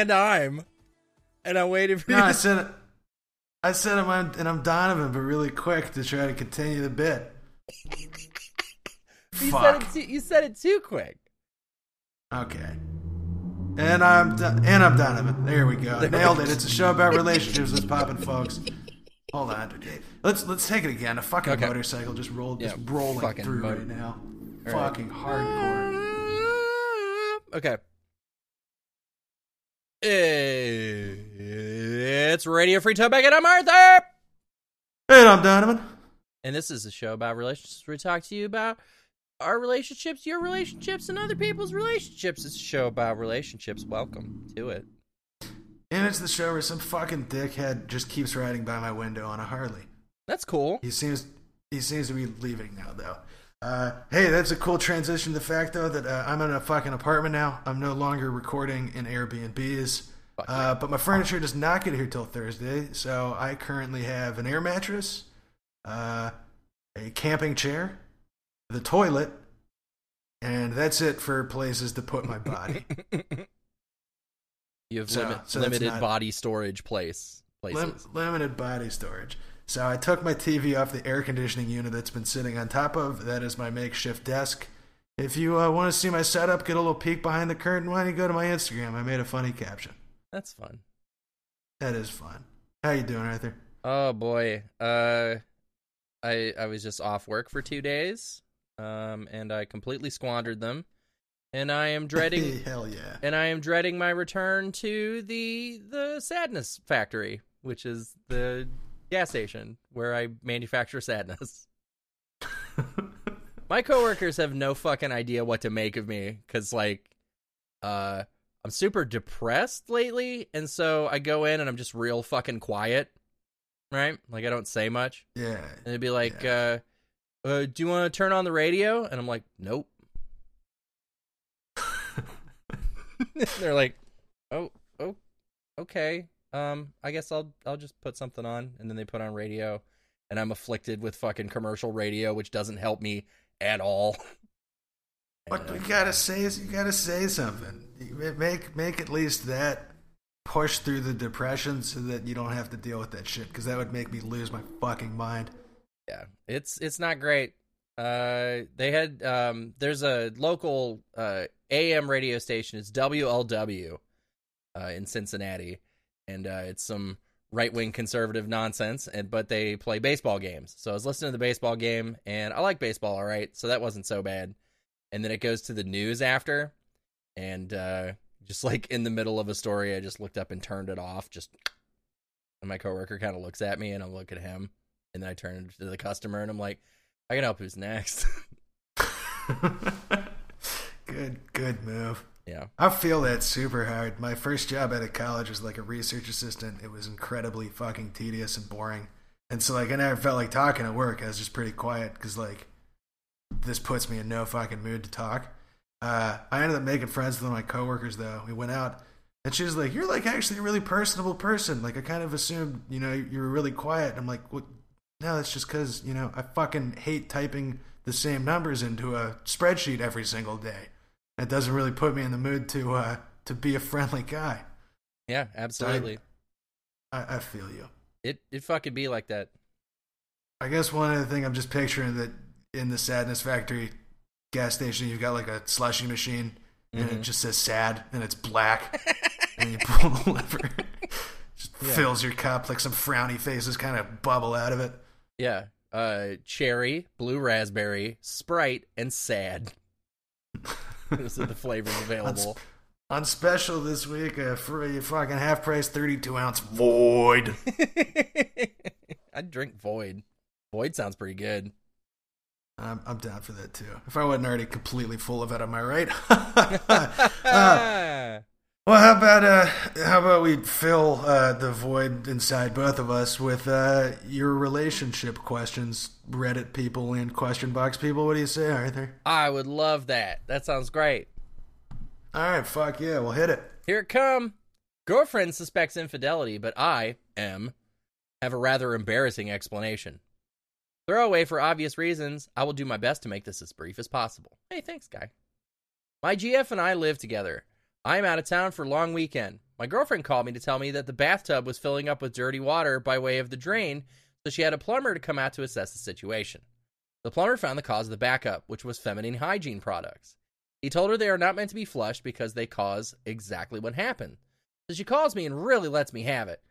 and I'm, and I waited for No, you. I said I said I'm on, and I'm Donovan, but really quick to try to continue the bit. You Fuck. said it. Too, you said it too quick. Okay. And I'm and I'm Donovan. There we go. Nailed it. It's a show about relationships with poppin' folks. Hold on. Let's let's take it again. A fucking Okay. motorcycle just rolled, just rolling through motor- right now. Fucking hardcore. Okay. Hey it's Radio Free Tote Bag, and I'm Arthur. And I'm Donovan. And this is a show about relationships. We talk to you about our relationships, your relationships, and other people's relationships. It's a show about relationships. Welcome to it. And it's the show where some fucking dickhead just keeps riding by my window on a Harley. That's cool. He seems he seems to be leaving now though. Uh, hey, that's a cool transition. The fact though that uh, I'm in a fucking apartment now. I'm no longer recording in Airbnbs. Uh, but my furniture does not get here till Thursday, so I currently have an air mattress, uh, a camping chair, the toilet, and that's it for places to put my body. You have So- limit, so limited not- body storage place places. Lim- limited body storage. So I took my TV off the air conditioning unit that's been sitting on top of. That is my makeshift desk. If you uh, want to see my setup, get a little peek behind the curtain. Why don't you go to my Instagram? I made a funny caption. That's fun. That is fun. How you doing, Arthur? Oh boy. Uh I I was just off work for 2 days. Um and I completely squandered them. And I am dreading Hell yeah. and I am dreading my return to the the sadness factory, which is the gas station where I manufacture sadness. My coworkers have no fucking idea what to make of me cuz like uh I'm super depressed lately and so I go in and I'm just real fucking quiet. Right? Like I don't say much. yeah. And they'd be like, uh, uh do you want to turn on the radio? And I'm like, nope. They're like, oh, oh, okay. Um, I guess I'll I'll just put something on, and then they put on radio, and I'm afflicted with fucking commercial radio, which doesn't help me at all. What we uh, gotta say is you gotta say something. Make make at least that push through the depression so that you don't have to deal with that shit. Because that would make me lose my fucking mind. yeah, it's it's not great. Uh, they had um, there's a local uh AM radio station. It's WLW, uh, in Cincinnati, and uh, it's some right wing conservative nonsense. And but they play baseball games. So I was listening to the baseball game, and I like baseball, all right. So that wasn't so bad. And then it goes to the news after, and uh, just like in the middle of a story, I just looked up and turned it off. Just and my coworker kind of looks at me, and I look at him, and then I turn to the customer, and I'm like, I can help. Who's next? good, good move. Yeah. I feel that super hard. My first job out of college was like a research assistant. It was incredibly fucking tedious and boring. And so, like, I never felt like talking at work. I was just pretty quiet because, like, this puts me in no fucking mood to talk. Uh, I ended up making friends with one of my coworkers, though. We went out, and she was like, You're, like, actually a really personable person. Like, I kind of assumed, you know, you were really quiet. I'm like, what? No, that's just because, you know, I fucking hate typing the same numbers into a spreadsheet every single day. It doesn't really put me in the mood to uh, to be a friendly guy. Yeah, absolutely. I, I feel you. It it fucking be like that. I guess one other thing I'm just picturing that in the Sadness Factory gas station, you've got like a slushy machine, and it Mhm. just says "sad" and it's black, and you pull the lever, just Yeah. fills your cup like some frowny faces kind of bubble out of it. Yeah. Uh cherry, blue raspberry, Sprite, and sad. Those are the flavors available. On special this week, a free fucking half price 32 ounce void. I'd drink Void. Void sounds pretty good. I'm, I'm down for that too. If I wasn't already completely full of it, am I right? Uh, well, how about uh, how about we fill uh, the void inside both of us with uh, your relationship questions, Reddit people and question box people? What do you say, Arthur? I would love that. That sounds great. All right, fuck yeah, we'll hit it. Here it come. Girlfriend suspects infidelity, but I, M, have a rather embarrassing explanation. Throwaway for obvious reasons, I will do my best to make this as brief as possible. Hey, thanks, guy. My GF and I live together. I am out of town for a long weekend. My girlfriend called me to tell me that the bathtub was filling up with dirty water by way of the drain, so she had a plumber to come out to assess the situation. The plumber found the cause of the backup, which was feminine hygiene products. He told her they are not meant to be flushed because they cause exactly what happened. So she calls me and really lets me have it.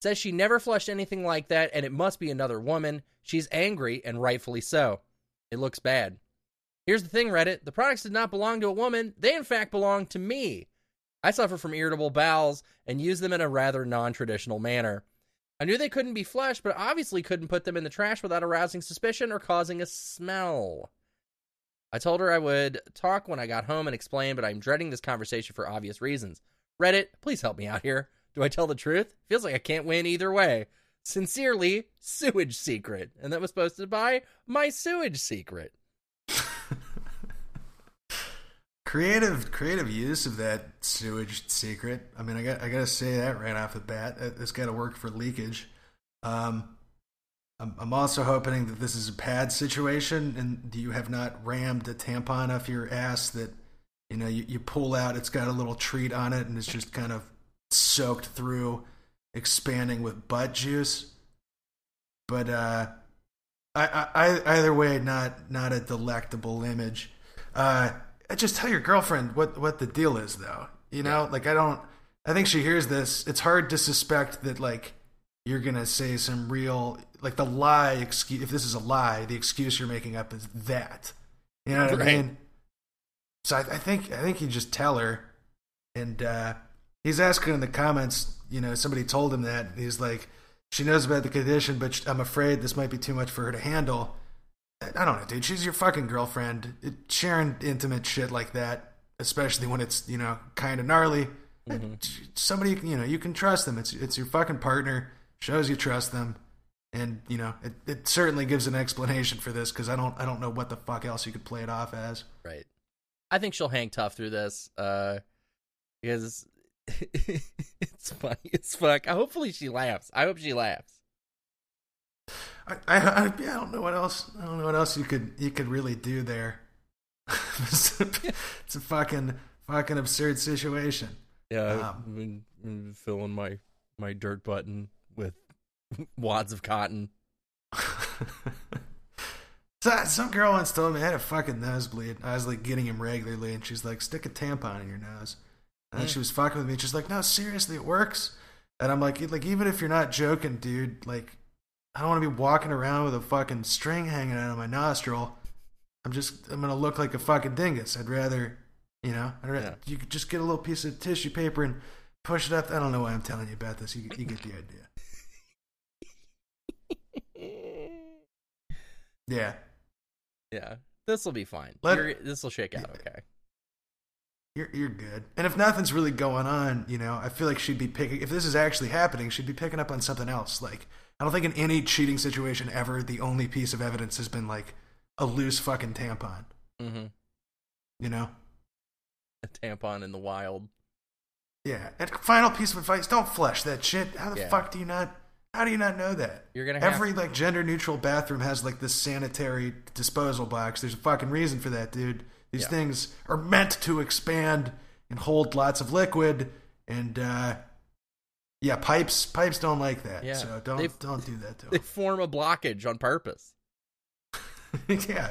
Says she never flushed anything like that and it must be another woman. She's angry and rightfully so. It looks bad. Here's the thing, Reddit the products did not belong to a woman, they in fact belong to me. I suffer from irritable bowels and use them in a rather non traditional manner. I knew they couldn't be flushed, but obviously couldn't put them in the trash without arousing suspicion or causing a smell. I told her I would talk when I got home and explain, but I'm dreading this conversation for obvious reasons. Reddit, please help me out here. Do I tell the truth? Feels like I can't win either way. Sincerely, Sewage Secret. And that was posted by My Sewage Secret. Creative creative use of that sewage secret. I mean, I got I got to say that right off the bat. It's got to work for leakage. Um, I'm, also hoping that this is a pad situation and you have not rammed a tampon up your ass that you know you, you pull out. It's got a little treat on it and it's just kind of soaked through, expanding with butt juice. But uh, I, I, either way, not not a delectable image. Uh, just tell your girlfriend what what the deal is, though. You know, yeah. like I don't. I think she hears this. It's hard to suspect that like you're gonna say some real like the lie excuse. If this is a lie, the excuse you're making up is that. You know what right. I mean? So I, I, think I think you just tell her, and uh, he's asking in the comments. You know, somebody told him that he's like, she knows about the condition, but I'm afraid this might be too much for her to handle. I don't know, dude. She's your fucking girlfriend. It, sharing intimate shit like that, especially when it's you know kind of gnarly. Mm-hmm. Somebody you know you can trust them. It's it's your fucking partner. Shows you trust them, and you know it, it certainly gives an explanation for this because I don't I don't know what the fuck else you could play it off as. Right. I think she'll hang tough through this uh, because it's funny as fuck. Hopefully she laughs. I hope she laughs. I, I, I, don't know what else. I don't know what else you could you could really do there. it's, a, it's, a, fucking fucking absurd situation. Yeah, um, been, been filling my my dirt button with wads of cotton. so, some girl once told me I had a fucking nosebleed. I was like getting him regularly, and she's like, "Stick a tampon in your nose." And she was fucking with me. She's like, "No, seriously, it works." And I'm like, "Like even if you're not joking, dude, like I don't want to be walking around with a fucking string hanging out of my nostril. I'm just I'm gonna look like a fucking dingus. I'd rather, you know, I'd rather, yeah. you could just get a little piece of tissue paper and push it up. I don't know why I'm telling you about this. You you get the idea. yeah. Yeah. This will be fine. This will shake out yeah. okay. You're you're good. And if nothing's really going on, you know, I feel like she'd be picking. If this is actually happening, she'd be picking up on something else. Like I don't think in any cheating situation ever, the only piece of evidence has been like a loose fucking tampon. Mm-hmm. You know, a tampon in the wild. Yeah. And final piece of advice: don't flush that shit. How the yeah. fuck do you not? How do you not know that? You're gonna every like gender neutral bathroom has like this sanitary disposal box. There's a fucking reason for that, dude. These yeah. things are meant to expand and hold lots of liquid, and uh, yeah, pipes pipes don't like that. Yeah. So don't they, don't do that to them. They form a blockage on purpose. yeah,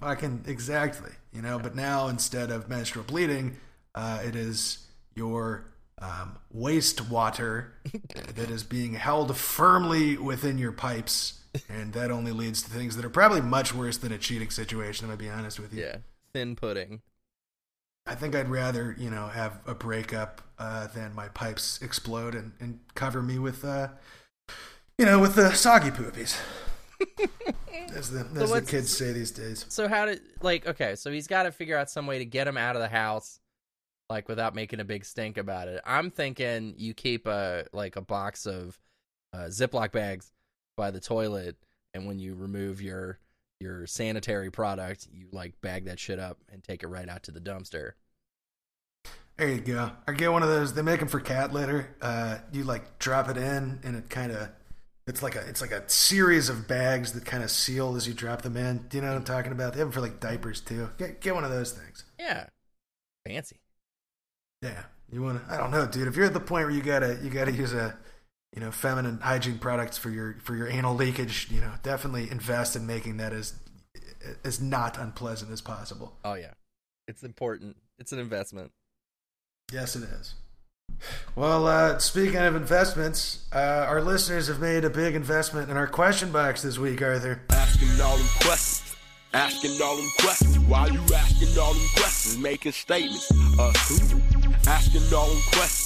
fucking exactly. You know, yeah. but now instead of menstrual bleeding, uh, it is your um, wastewater that is being held firmly within your pipes, and that only leads to things that are probably much worse than a cheating situation. I'm gonna be honest with you. Yeah, thin pudding. I think I'd rather, you know, have a breakup uh, than my pipes explode and, and cover me with, uh, you know, with the soggy poopies. as the, as so the kids say these days. So how did like okay? So he's got to figure out some way to get him out of the house, like without making a big stink about it. I'm thinking you keep a like a box of uh, Ziploc bags by the toilet, and when you remove your your sanitary product, you like bag that shit up and take it right out to the dumpster. There you go. I get one of those. They make them for cat litter. Uh, you like drop it in, and it kind of it's like a it's like a series of bags that kind of seal as you drop them in. Do you know what I'm talking about? They have them for like diapers too. Get get one of those things. Yeah, fancy. Yeah, you want to? I don't know, dude. If you're at the point where you gotta you gotta use a you know feminine hygiene products for your for your anal leakage, you know, definitely invest in making that as as not unpleasant as possible. Oh yeah, it's important. It's an investment. Yes, it is. Well, uh, speaking of investments, uh, our listeners have made a big investment in our question box this week, Arthur. Asking all them questions. Asking all them questions. Why you asking all them questions? Making statements. Uh, who? Asking all them questions.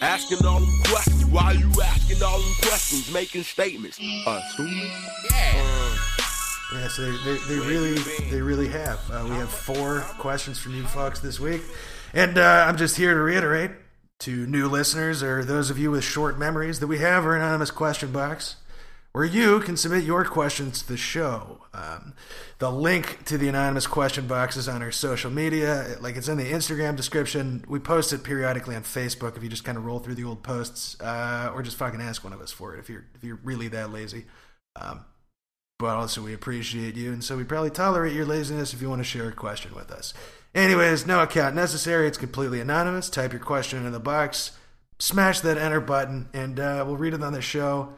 Asking all them questions. Why you asking all them questions? Making statements. Uh, who? Yeah. Yeah, so they, they, they really they really have. Uh, we have four questions from you folks this week, and uh, I'm just here to reiterate to new listeners or those of you with short memories that we have our anonymous question box where you can submit your questions to the show. Um, the link to the anonymous question box is on our social media. Like it's in the Instagram description. We post it periodically on Facebook if you just kind of roll through the old posts, uh, or just fucking ask one of us for it if you're if you're really that lazy. Um, but also we appreciate you, and so we probably tolerate your laziness if you want to share a question with us. Anyways, no account necessary. It's completely anonymous. Type your question in the box, smash that enter button, and uh, we'll read it on the show,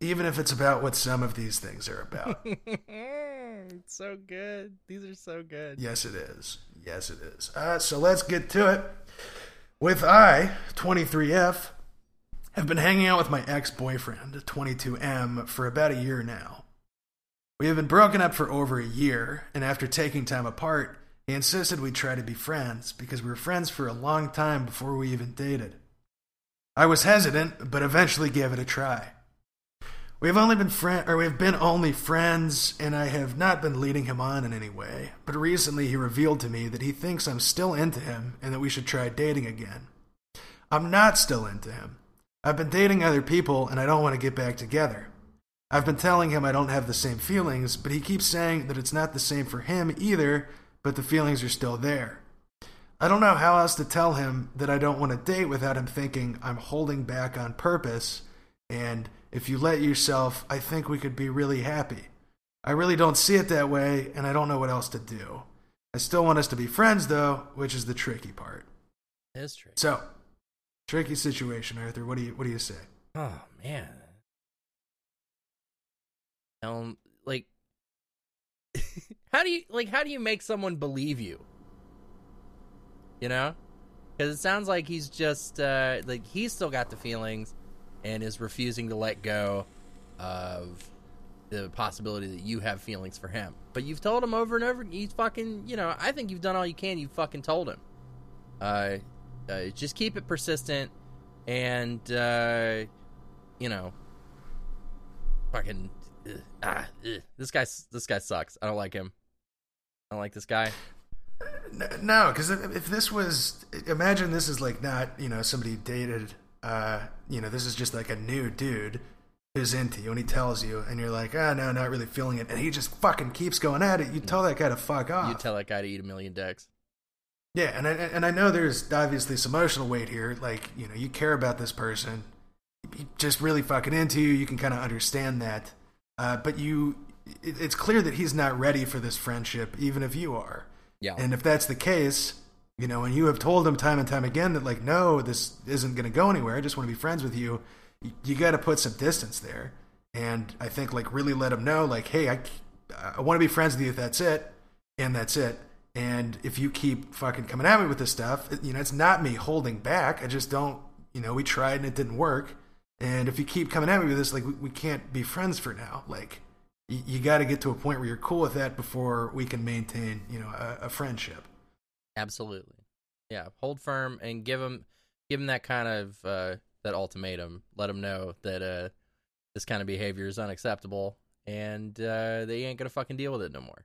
even if it's about what some of these things are about. it's so good. These are so good. yes, it is. Yes, it is. Uh, so let's get to it. With I, 23F, have been hanging out with my ex boyfriend, 22M, for about a year now. We have been broken up for over a year, and after taking time apart, he insisted we try to be friends because we were friends for a long time before we even dated. I was hesitant, but eventually gave it a try. We have only been friend, or we have been only friends, and I have not been leading him on in any way. But recently, he revealed to me that he thinks I'm still into him and that we should try dating again. I'm not still into him. I've been dating other people, and I don't want to get back together. I've been telling him I don't have the same feelings, but he keeps saying that it's not the same for him either, but the feelings are still there. I don't know how else to tell him that I don't want to date without him thinking I'm holding back on purpose, and if you let yourself, I think we could be really happy. I really don't see it that way, and I don't know what else to do. I still want us to be friends, though, which is the tricky part. Is true. So, tricky situation, Arthur. What do you what do you say? Oh man. Um, like, how do you like? How do you make someone believe you? You know, because it sounds like he's just uh like he's still got the feelings and is refusing to let go of the possibility that you have feelings for him. But you've told him over and over. He's fucking. You know, I think you've done all you can. You fucking told him. Uh, uh just keep it persistent, and uh, you know, fucking ugh, ah, ugh. this guy this guy sucks. I don't like him. I don't like this guy. No, because if this was, imagine this is like not, you know, somebody dated, uh, you know, this is just like a new dude who's into you and he tells you and you're like, ah, no, not really feeling it. And he just fucking keeps going at it. You tell that guy to fuck off. You tell that guy to eat a million dicks. Yeah, and I, and I know there's obviously some emotional weight here. Like, you know, you care about this person, he just really fucking into you. You can kind of understand that, uh, but you, it, it's clear that he's not ready for this friendship, even if you are. Yeah. And if that's the case, you know, and you have told him time and time again that like, no, this isn't going to go anywhere. I just want to be friends with you. You, you got to put some distance there, and I think like really let him know like, hey, I, I want to be friends with you. If That's it, and that's it. And if you keep fucking coming at me with this stuff, you know, it's not me holding back. I just don't, you know, we tried and it didn't work. And if you keep coming at me with this, like, we, we can't be friends for now. Like, you, you got to get to a point where you're cool with that before we can maintain, you know, a, a friendship. Absolutely. Yeah. Hold firm and give them give them that kind of uh that ultimatum. Let them know that uh this kind of behavior is unacceptable and uh they ain't gonna fucking deal with it no more.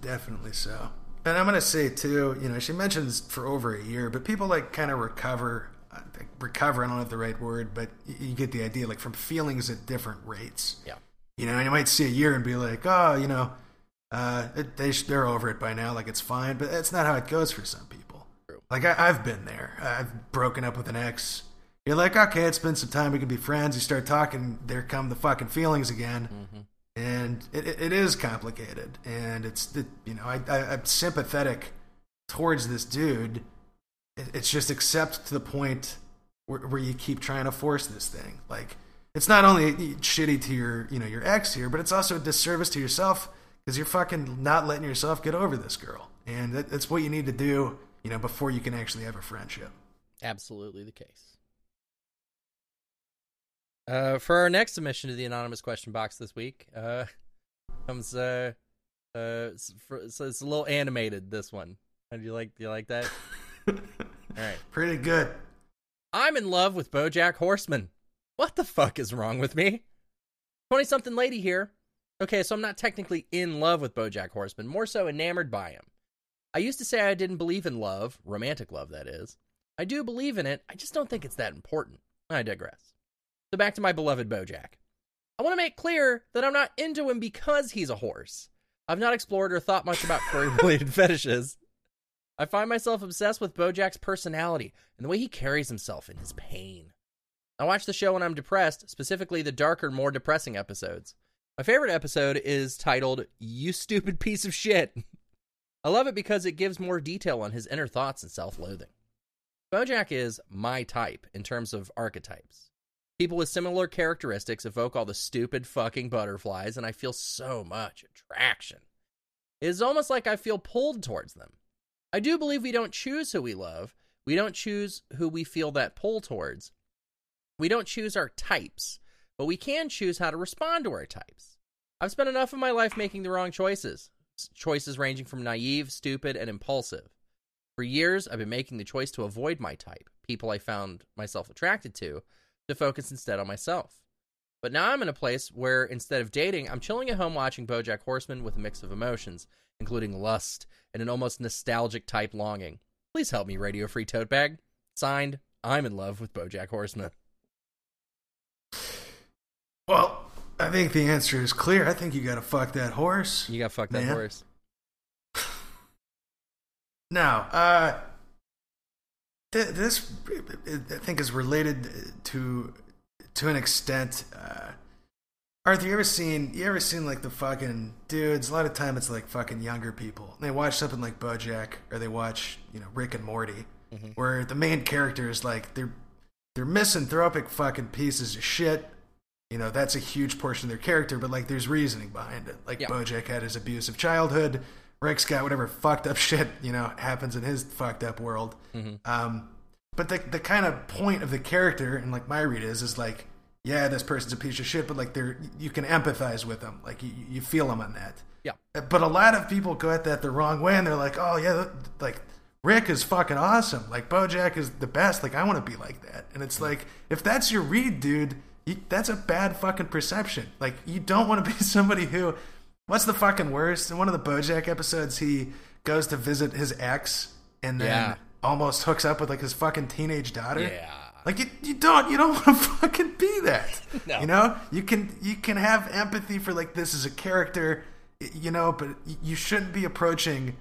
Definitely so. And I'm gonna say too, you know, she mentions for over a year, but people like kind of recover. Recover. I don't have the right word, but you get the idea. Like from feelings at different rates. Yeah. You know, and you might see a year and be like, oh, you know, uh, it, they they're over it by now. Like it's fine, but that's not how it goes for some people. Like I, I've been there. I've broken up with an ex. You're like, okay, it's been some time. We can be friends. You start talking. There come the fucking feelings again, and it, it, is complicated. And it's it, you know I, I I'm sympathetic towards this dude. It, it's just accept to the point where, where you keep trying to force this thing. Like it's not only shitty to your you know your ex here, but it's also a disservice to yourself because you're fucking not letting yourself get over this girl, and that, that's what you need to do. You know before you can actually have a friendship. Absolutely the case. Uh, for our next submission to the anonymous question box this week, uh, comes uh, uh, for, so it's a little animated. This one, do you like? Do you like that? All right. Pretty good. I'm in love with BoJack Horseman. What the fuck is wrong with me? 20 something lady here. Okay, so I'm not technically in love with BoJack Horseman, more so enamored by him. I used to say I didn't believe in love, romantic love that is. I do believe in it, I just don't think it's that important. I digress. So back to my beloved BoJack. I want to make clear that I'm not into him because he's a horse. I've not explored or thought much about furry related fetishes. I find myself obsessed with Bojack's personality and the way he carries himself in his pain. I watch the show when I'm depressed, specifically the darker, more depressing episodes. My favorite episode is titled You Stupid Piece of Shit. I love it because it gives more detail on his inner thoughts and self loathing. Bojack is my type in terms of archetypes. People with similar characteristics evoke all the stupid fucking butterflies, and I feel so much attraction. It is almost like I feel pulled towards them. I do believe we don't choose who we love. We don't choose who we feel that pull towards. We don't choose our types, but we can choose how to respond to our types. I've spent enough of my life making the wrong choices, choices ranging from naive, stupid, and impulsive. For years, I've been making the choice to avoid my type, people I found myself attracted to, to focus instead on myself. But now I'm in a place where instead of dating, I'm chilling at home watching Bojack Horseman with a mix of emotions, including lust and an almost nostalgic type longing. Please help me, Radio Free Tote Bag. Signed, I'm in love with Bojack Horseman. Well, I think the answer is clear. I think you got to fuck that horse. You got fucked that Man. horse. Now, uh, th- this I think is related to to an extent. Uh, Arthur, you ever seen you ever seen like the fucking dudes? A lot of time it's like fucking younger people. They watch something like BoJack or they watch you know Rick and Morty, where the main character is like they're they're misanthropic fucking pieces of shit. You know that's a huge portion of their character, but like there's reasoning behind it. Like Yeah. BoJack had his abusive childhood. Rick's got whatever fucked up shit you know happens in his fucked up world. Mm-hmm. Um, but the the kind of point of the character and like my read is is like yeah this person's a piece of shit, but like they're you can empathize with them, like you you feel them on that. Yeah. Uh, but a lot of people go at that the wrong way, and they're like, oh yeah, like Rick is fucking awesome. Like BoJack is the best. Like I want to be like that. And it's mm-hmm. like if that's your read, dude, you, that's a bad fucking perception. Like you don't want to be somebody who. What's the fucking worst? In one of the BoJack episodes, he goes to visit his ex, and then Yeah. almost hooks up with like his fucking teenage daughter. Yeah. Like you, you don't you don't want to fucking be that. No. You know, you can you can have empathy for like this is a character, you know, but you shouldn't be approaching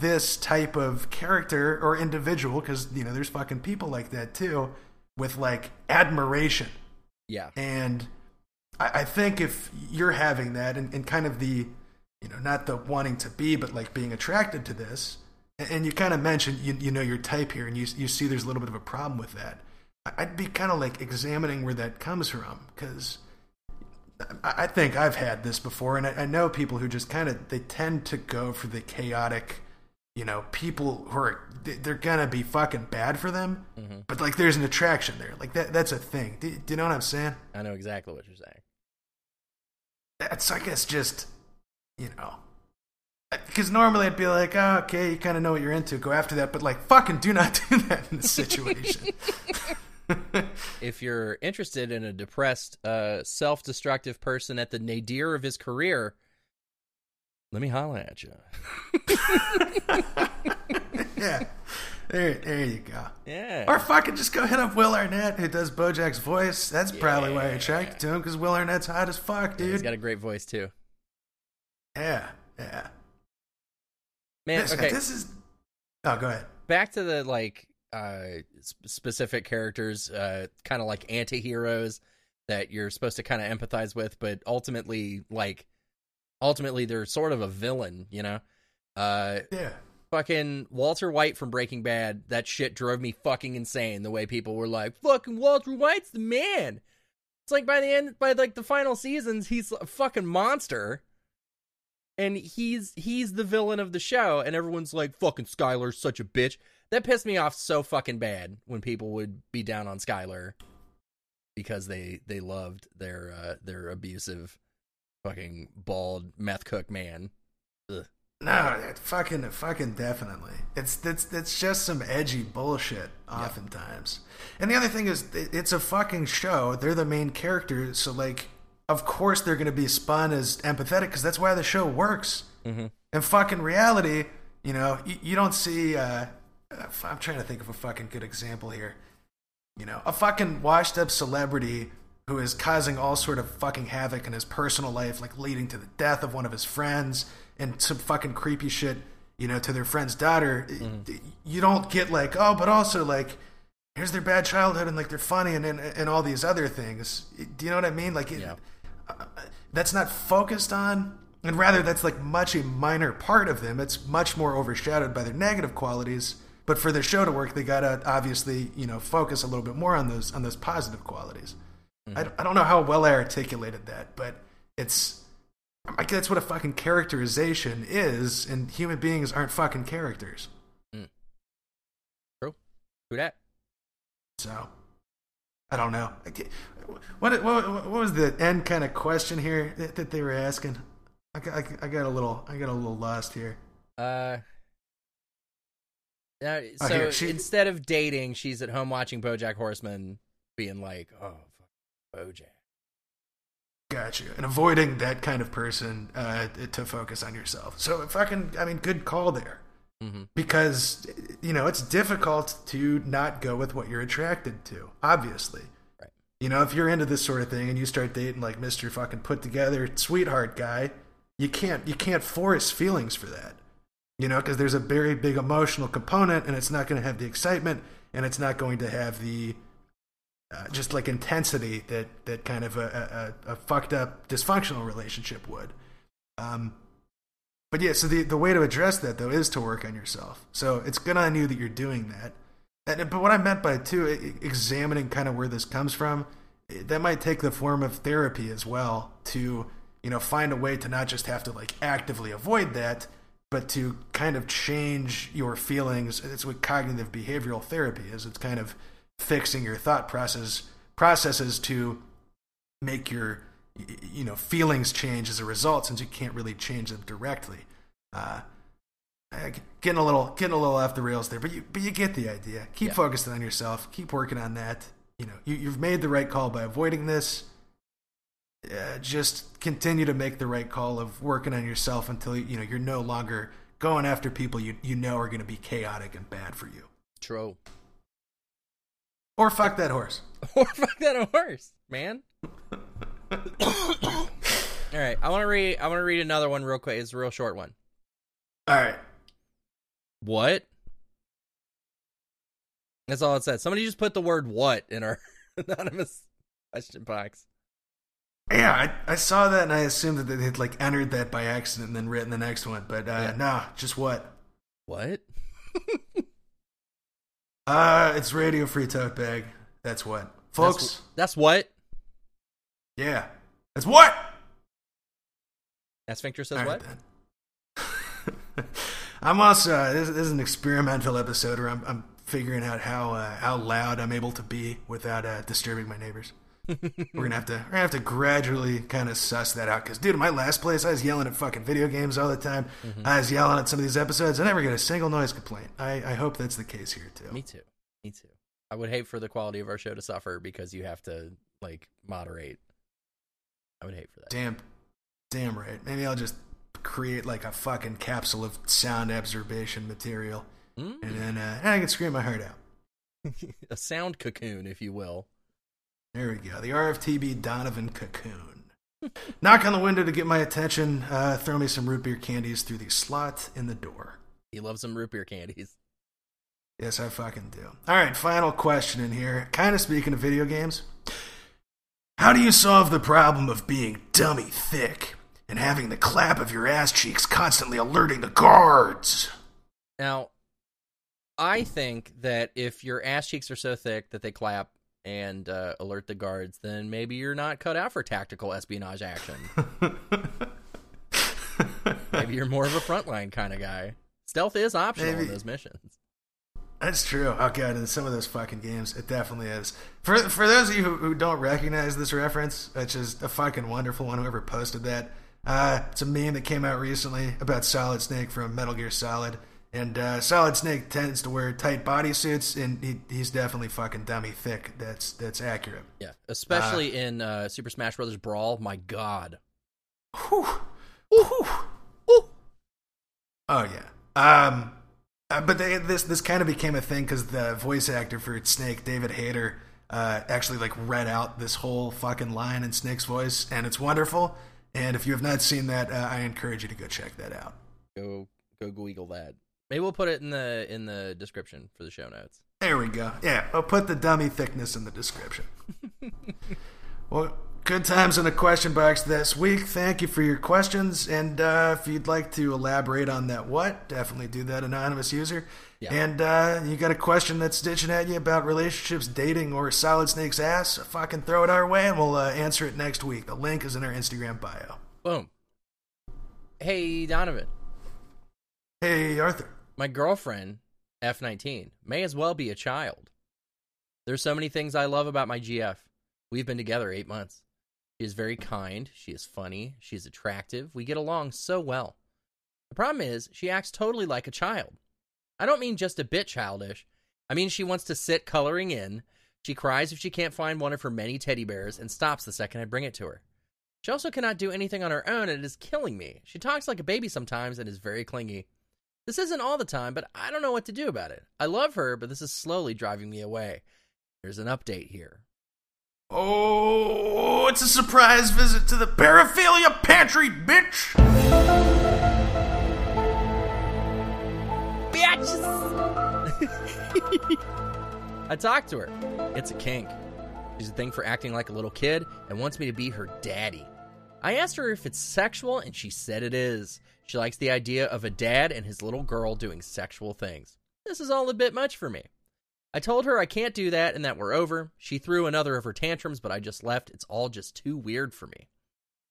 this type of character or individual because you know there's fucking people like that too with like admiration Yeah. and I, I think if you're having that and, and kind of the, you know, not the wanting to be, but like being attracted to this, and, you kind of mentioned you, you know your type here, and you you see there's a little bit of a problem with that. I'd be kind of like examining where that comes from because. I I think I've had this before, and I, I know people who just kind of they tend to go for the chaotic, you know, people who are they- they're gonna be fucking bad for them, but like there's an attraction there, like that that's a thing. Do, do you know what I'm saying? I know exactly what you're saying. that's I guess just you know because normally I'd be like, oh, okay, you kind of know what you're into, go after that, but like, fucking do not do that in this situation. If you're interested in a depressed, uh, self-destructive person at the nadir of his career, let me holla at you. yeah, there, there you go. Yeah. Or fucking just go hit up Will Arnett, who does BoJack's voice. That's probably why you're attracted to him, because Will Arnett's hot as fuck, dude. He's got a great voice too. yeah, yeah. Man, This, okay. this is. Oh, go ahead. back to the like uh specific characters, uh kind of like anti-heroes that you're supposed to kind of empathize with, but ultimately like ultimately they're sort of a villain, you know. Uh Yeah. fucking Walter White from Breaking Bad, that shit drove me fucking insane. The way people were like, "Fucking Walter White's the man." It's like by the end, by like the final seasons, he's a fucking monster, and he's he's the villain of the show, and everyone's like, "Fucking Skyler's such a bitch." That pissed me off so fucking bad when people would be down on Skyler because they they loved their uh their abusive fucking bald meth cook man. Ugh. No, it fucking, fucking definitely. It's it's it's just some edgy bullshit oftentimes. And the other thing is, it's a fucking show. They're the main characters, so like, of course they're gonna be spun as empathetic because that's why the show works. Mm-hmm. In fucking reality, you know, you, you don't see. Uh, uh, I'm trying to think of a fucking good example here. You know, a fucking washed up celebrity who is causing all sort of fucking havoc in his personal life, like leading to the death of one of his friends and some fucking creepy shit, you know, to their friend's daughter. Mm-hmm. You don't get like, oh, but also like, here's their bad childhood and like they're funny and and, and all these other things. Do you know what I mean? Like, it, Yeah. Uh, that's not focused on and rather that's like much a minor part of them it's much more overshadowed by their negative qualities but for their show to work they gotta obviously you know focus a little bit more on those on those positive qualities I, I don't know how well i articulated that but it's like that's what a fucking characterization is and human beings aren't fucking characters. True. Who dat? so i don't know. What what, what was the end kind of question here that, that they were asking? I got, I, I got a little i got a little lost here. Uh, uh, Oh, so here, she- instead of dating, she's at home watching BoJack Horseman, being like, "Oh, BoJack." Got you. And avoiding that kind of person uh, to focus on yourself. So fucking, I mean, good call there. Mm-hmm. Because, you know, it's difficult to not go with what you're attracted to, obviously. Right. You know, if you're into this sort of thing and you start dating like Mr. fucking put together sweetheart guy, you can't you can't force feelings for that. You know, because there's a very big emotional component and it's not going to have the excitement and it's not going to have the uh, just like intensity that that kind of a, a, a fucked up dysfunctional relationship would. Um, but yeah, so the the way to address that though is to work on yourself. So it's good on you that you're doing that. And, but what I meant by too, e- examining kind of where this comes from, that might take the form of therapy as well. To you know, find a way to not just have to like actively avoid that, but to kind of change your feelings. It's what cognitive behavioral therapy is. It's kind of fixing your thought process processes to make your you know feelings change as a result since you can't really change them directly. Uh uh, getting a little getting a little off the rails there but you but you get the idea. Keep Yeah. focusing on yourself. Keep working on that. You know you, you've made the right call by avoiding this. Uh, just continue to make the right call of working on yourself until you know you're no longer going after people you you know are going to be chaotic and bad for you. True. Or fuck that horse or fuck that horse, man. All right, I want to read. I want to read another one real quick. It's a real short one. all right What? That's all it says. Somebody just put the word "what" in our anonymous question box. Yeah, I, I saw that and I assumed that they had like entered that by accident and then written the next one. But uh, Yeah. nah, just what? What? Uh, it's Radio Free Tote Bag. That's what, folks. That's, that's what. yeah, that's what. That sphincter says All what? I'm also uh, this, this is an experimental episode where I'm, I'm figuring out how uh, how loud I'm able to be without uh, disturbing my neighbors. We're gonna have to we're gonna have to gradually kind of suss that out. Because dude, in my last place, I was yelling at fucking video games all the time. Mm-hmm. I was yelling at some of these episodes. I never get a single noise complaint. I, I hope that's the case here too. Me too. Me too. I would hate for the quality of our show to suffer because you have to like moderate. I would hate for that. Damn, damn right. Maybe I'll just create like a fucking capsule of sound absorption material, Mm. and then uh, I can scream my heart out. a sound cocoon, if you will. There we go. The RFTB Donovan cocoon. Knock on the window to get my attention. Uh, throw me some root beer candies through the slot in the door. He loves some root beer candies. Yes, I fucking do. All right, final question in here. Kind of speaking of video games. How do you solve the problem of being dummy thick and having the clap of your ass cheeks constantly alerting the guards? Now, I think that if your ass cheeks are so thick that they clap and uh, alert the guards, then maybe you're not cut out for tactical espionage action. maybe you're more of a frontline kind of guy. Stealth is optional in those missions. That's true. Oh god, in some of those fucking games, it definitely is. For for those of you who, who don't recognize this reference, which is a fucking wonderful one. Whoever posted that, uh, it's a meme that came out recently about Solid Snake from Metal Gear Solid. And uh, Solid Snake tends to wear tight bodysuits, and he, he's definitely fucking dummy thick. That's that's accurate. Yeah, especially in uh, Super Smash Brothers Brawl. My God. Whew. Whew. Oh yeah. Um, uh, but they, this this kind of became a thing because the voice actor for Snake, David Hayter, uh, actually like read out this whole fucking line in Snake's voice, and it's wonderful. And if you have not seen that, uh, I encourage you to go check that out. Go go Google that. Maybe we'll put it in the in the description for the show notes. There we go. Yeah, I'll put the dummy thickness in the description. well, good times in the question box this week. Thank you for your questions. And uh, if you'd like to elaborate on that what, definitely do that, anonymous user. Yeah. And uh, you got a question that's stitching at you about relationships, dating, or Solid Snake's ass, fucking throw it our way and we'll uh, answer it next week. The link is in our Instagram bio. Boom. Hey Donovan, Hey, Arthur. My girlfriend F19 may as well be a child. There's so many things I love about my GF. We've been together eight months. She is very kind. She is funny. She's attractive. We get along so well. The problem is, she acts totally like a child. I don't mean just a bit childish. I mean, she wants to sit coloring in. She cries if she can't find one of her many teddy bears and stops the second I bring it to her. She also cannot do anything on her own and it is killing me. She talks like a baby sometimes and is very clingy. This isn't all the time, but I don't know what to do about it. I love her, but this is slowly driving me away. There's an update here. Oh, it's a surprise visit to the paraphilia pantry, bitch! Bitches! I talked to her. It's a kink. She's a thing for acting like a little kid and wants me to be her daddy. I asked her if it's sexual, and she said it is. She likes the idea of a dad and his little girl doing sexual things. This is all a bit much for me. I told her I can't do that and that we're over. She threw another of her tantrums, but I just left. It's all just too weird for me.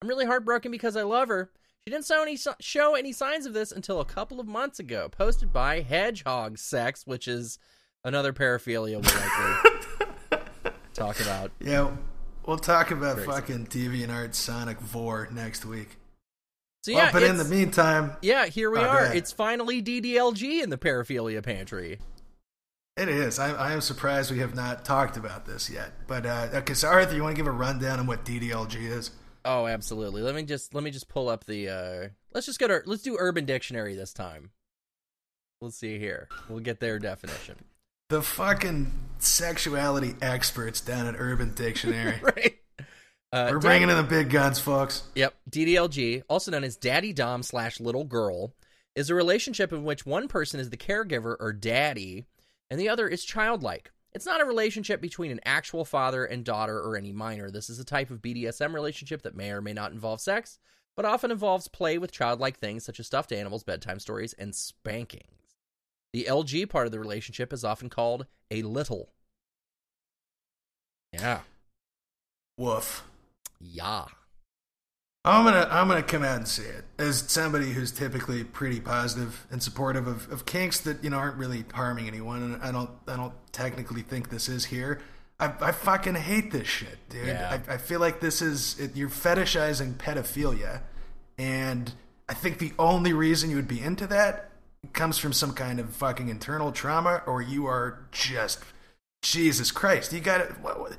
I'm really heartbroken because I love her. She didn't show any, show any signs of this until a couple of months ago, posted by Hedgehog Sex, which is another paraphilia we'll likely talk about. Yeah, we'll talk about Crazy. fucking TV and art Sonic Vor next week. So Well, yeah, but in the meantime, yeah, here we Oh, are. It's finally DDLG in the paraphilia pantry. it is. I, I am surprised we have not talked about this yet. But uh, okay, so Arthur, you want to give a rundown on what DDLG is? Oh, absolutely. Let me just let me just pull up the. uh Let's just go to let's do Urban Dictionary this time. Let's see here. We'll get their definition. The fucking sexuality experts down at Urban Dictionary. right. Uh, We're bringing in the big guns, folks. Yep. DDLG, also known as Daddy Dom slash Little Girl, is a relationship in which one person is the caregiver or daddy, and the other is childlike. It's not a relationship between an actual father and daughter or any minor. This is a type of BDSM relationship that may or may not involve sex, but often involves play with childlike things such as stuffed animals, bedtime stories, and spankings. The LG part of the relationship is often called a little. Yeah. Woof. Yeah. I'm gonna I'm gonna come out and say it as somebody who's typically pretty positive and supportive of, of kinks that you know aren't really harming anyone, and I don't I don't technically think this is here. I, I fucking hate this shit, dude. Yeah. I, I feel like this is it, you're fetishizing pedophilia, and I think the only reason you would be into that comes from some kind of fucking internal trauma, or you are just Jesus Christ. You got to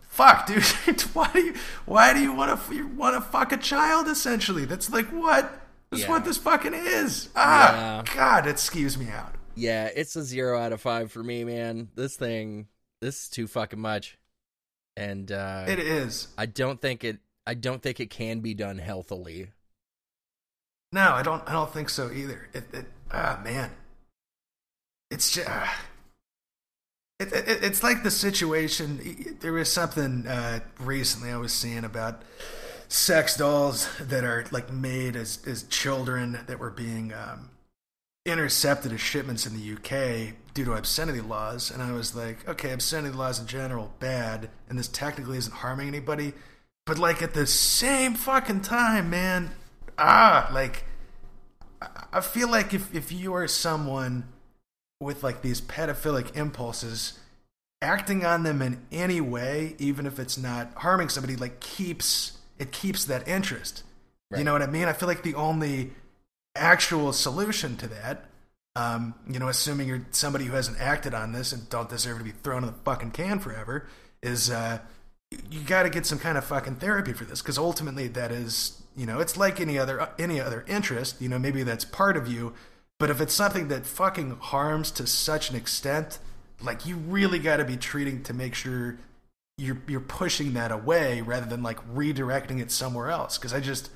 fuck, dude. why do you why do you want to you want to fuck a child? Essentially, that's like what that's Yeah. what this fucking is. Ah, Yeah. God, it skews me out. Yeah, it's a zero out of five for me, man. This thing, this is too fucking much, and uh, It is. I don't think it. I don't think it can be done healthily. No, I don't. I don't think so either. It. it ah, man. It's just. ah. it, it, it's like the situation. There was something uh, recently I was seeing about sex dolls that are like made as as children that were being um, intercepted as shipments in the UK due to obscenity laws, and I was like, okay, obscenity laws in general bad, and this technically isn't harming anybody, but like at the same fucking time, man, ah, like I feel like if if you are someone with like these pedophilic impulses acting on them in any way even if it's not harming somebody like keeps it keeps that interest right. you know what i mean i feel like the only actual solution to that um, you know assuming you're somebody who hasn't acted on this and don't deserve to be thrown in the fucking can forever is uh, you got to get some kind of fucking therapy for this because ultimately that is you know it's like any other any other interest you know maybe that's part of you but if it's something that fucking harms to such an extent, like you really got to be treating to make sure you're you're pushing that away rather than like redirecting it somewhere else. Because I just,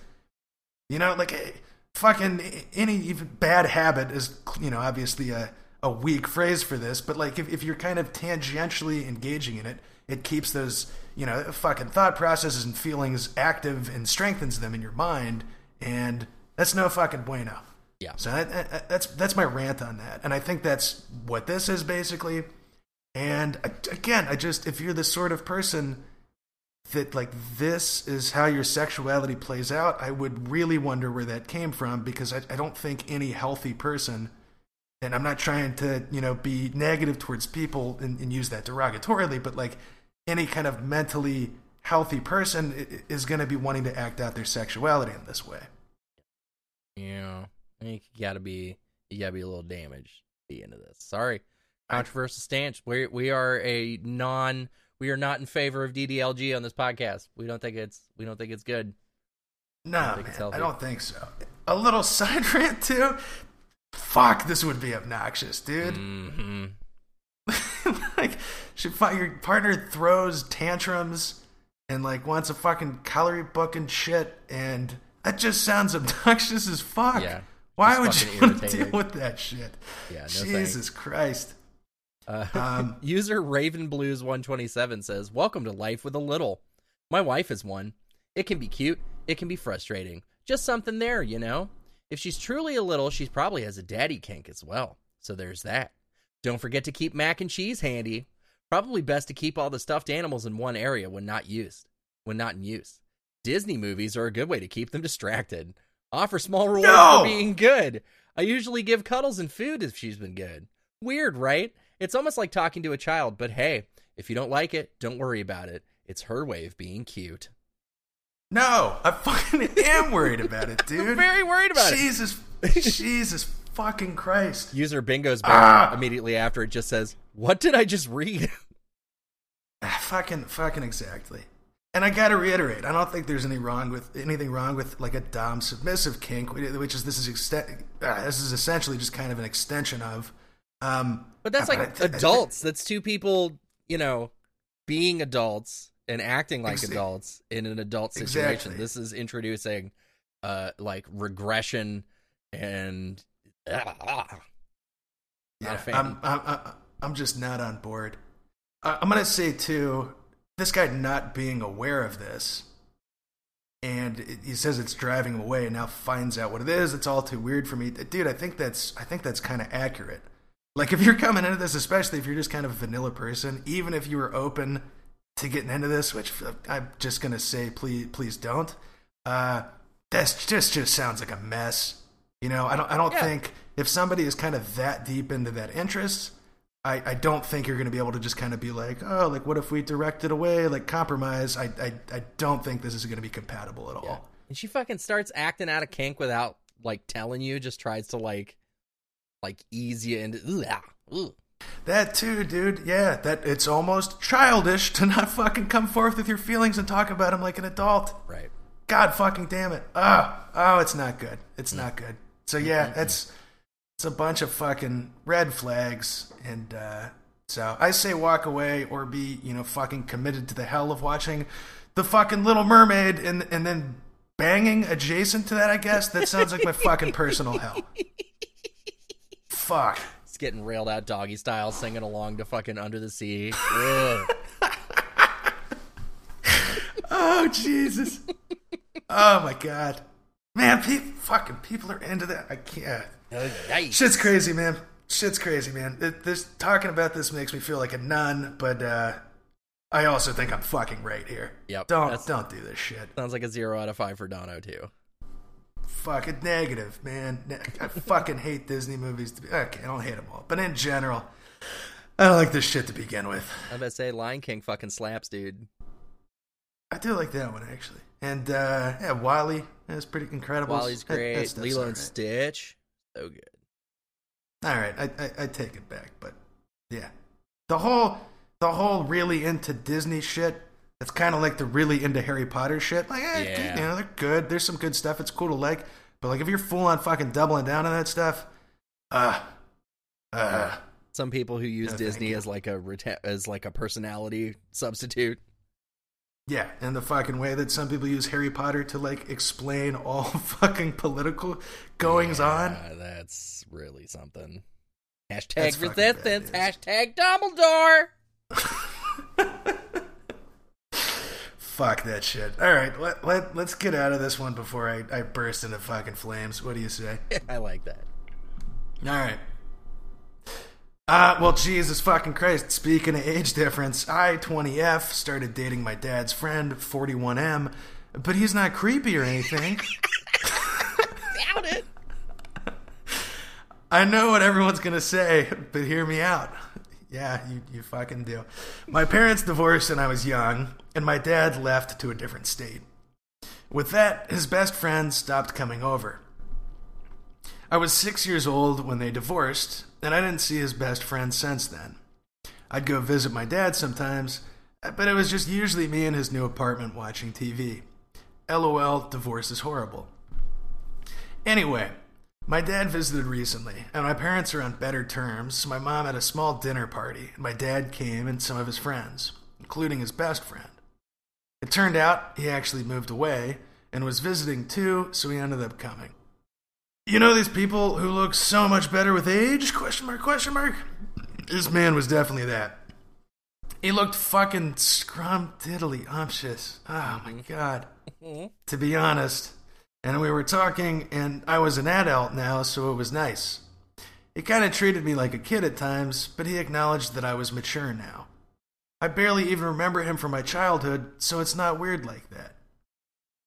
you know, like eh, fucking any even bad habit is you know obviously a a weak phrase for this, but like if if you're kind of tangentially engaging in it, it keeps those you know fucking thought processes and feelings active and strengthens them in your mind, and that's no fucking bueno. Yeah. So that, that's that's my rant on that, and I think that's what this is basically. And again, I just if you're the sort of person that like this is how your sexuality plays out, I would really wonder where that came from because I, I don't think any healthy person, and I'm not trying to you know be negative towards people and, and use that derogatorily, but like any kind of mentally healthy person is going to be wanting to act out their sexuality in this way. Yeah. You gotta be you gotta be a little damaged at the end of this. Sorry. Controversial stance. We we are a non we are not in favor of DDLG on this podcast. We don't think it's we don't think it's good. No, I don't think, I don't think so. A little side rant too. Fuck, this would be obnoxious, dude. Mm-hmm. like, should your partner throws tantrums and like wants a fucking calorie book and shit, and that just sounds obnoxious as fuck. Yeah, why would you want to deal with that shit? Yeah, no Jesus thanks. Christ. Uh, um, user Raven Blues 127 says, "Welcome to life with a little. My wife is one. It can be cute. It can be frustrating. Just something there, you know. If she's truly a little, she probably has a daddy kink as well. So there's that. Don't forget to keep mac and cheese handy. Probably best to keep all the stuffed animals in one area when not used. When not in use. Disney movies are a good way to keep them distracted." Offer small rewards no! for being good. I usually give cuddles and food if she's been good. Weird, right? It's almost like talking to a child, but hey, if you don't like it, don't worry about it. It's her way of being cute. No, I fucking am worried about it, dude. I'm very worried about Jesus, it. Jesus, Jesus fucking Christ. User bingo's back ah. immediately after it just says, What did I just read? fucking, fucking exactly. And I gotta reiterate, I don't think there's any wrong with anything wrong with like a dom submissive kink, which is this is uh, this is essentially just kind of an extension of. Um, but that's like but adults. that's two people, you know, being adults and acting like ex- adults in an adult situation. Exactly. This is introducing, uh, like regression and. Uh, yeah, I'm, I'm, I'm just not on board. I'm gonna say too this guy not being aware of this and it, he says it's driving him away and now finds out what it is it's all too weird for me dude i think that's i think that's kind of accurate like if you're coming into this especially if you're just kind of a vanilla person even if you were open to getting into this which i'm just gonna say please please don't uh that's just just sounds like a mess you know i don't i don't yeah. think if somebody is kind of that deep into that interest I, I don't think you're going to be able to just kind of be like, oh, like what if we direct it away, like compromise? I I, I don't think this is going to be compatible at all. Yeah. And she fucking starts acting out of kink without like telling you. Just tries to like like ease you into. Ugh, ah, ugh. That too, dude. Yeah, that it's almost childish to not fucking come forth with your feelings and talk about them like an adult. Right. God fucking damn it. Oh, oh, it's not good. It's mm. not good. So yeah, it's it's a bunch of fucking red flags and uh, so I say walk away or be, you know, fucking committed to the hell of watching the fucking Little Mermaid and and then banging adjacent to that, I guess. That sounds like my fucking personal hell. Fuck. It's getting railed out doggy style, singing along to fucking Under the Sea. Oh Jesus! oh my God, man! Pe- fucking people are into that. I can't. Yikes. Shit's crazy, man. Shit's crazy, man. It, this talking about this makes me feel like a nun, but uh, I also think I'm fucking right here. Yep, Don't don't do this shit. Sounds like a zero out of five for Dono too. Fucking negative, man. I fucking hate Disney movies. To be okay, I don't hate them all, but in general, I don't like this shit to begin with. I'm gonna say Lion King fucking slaps, dude. I do like that one actually, and uh, yeah, WALL-E is pretty incredible. WALL-E's That- that great. stuff's Lilo and alright. Stitch, so good. All right, I, I I take it back, but yeah, the whole the whole really into Disney shit. It's kind of like the really into Harry Potter shit. Like, eh, Yeah. you know, they're good. There's some good stuff. It's cool to like, but like if you're full on fucking doubling down on that stuff, uh, uh, Some people who use No, Disney as like a reta- as like a personality substitute. Yeah, and the fucking way that some people use Harry Potter to like explain all fucking political goings on. That's really something. Hashtag fucking resistance. Hashtag Dumbledore. Fuck that shit. All right, let, let, let's get out of this one before I, I burst into fucking flames. What do you say? I like that. All right. Uh, well, Jesus fucking Christ. Speaking of age difference, I, 20F, started dating my dad's friend, 41M, but he's not creepy or anything. Doubt it. I know what everyone's gonna say, but hear me out. Yeah, you, you fucking do. My parents divorced when I was young, and my dad left to a different state. With that, his best friend stopped coming over. I was six years old when they divorced, and I didn't see his best friend since then. I'd go visit my dad sometimes, but it was just usually me in his new apartment watching TV. LOL, divorce is horrible. Anyway, my dad visited recently, and my parents are on better terms, my mom had a small dinner party, and my dad came and some of his friends, including his best friend. It turned out he actually moved away and was visiting too, so he ended up coming. You know these people who look so much better with age? Question mark, question mark. This man was definitely that. He looked fucking scrum diddly umptious. Oh my god. Mm-hmm. To be honest. And we were talking, and I was an adult now, so it was nice. He kind of treated me like a kid at times, but he acknowledged that I was mature now. I barely even remember him from my childhood, so it's not weird like that.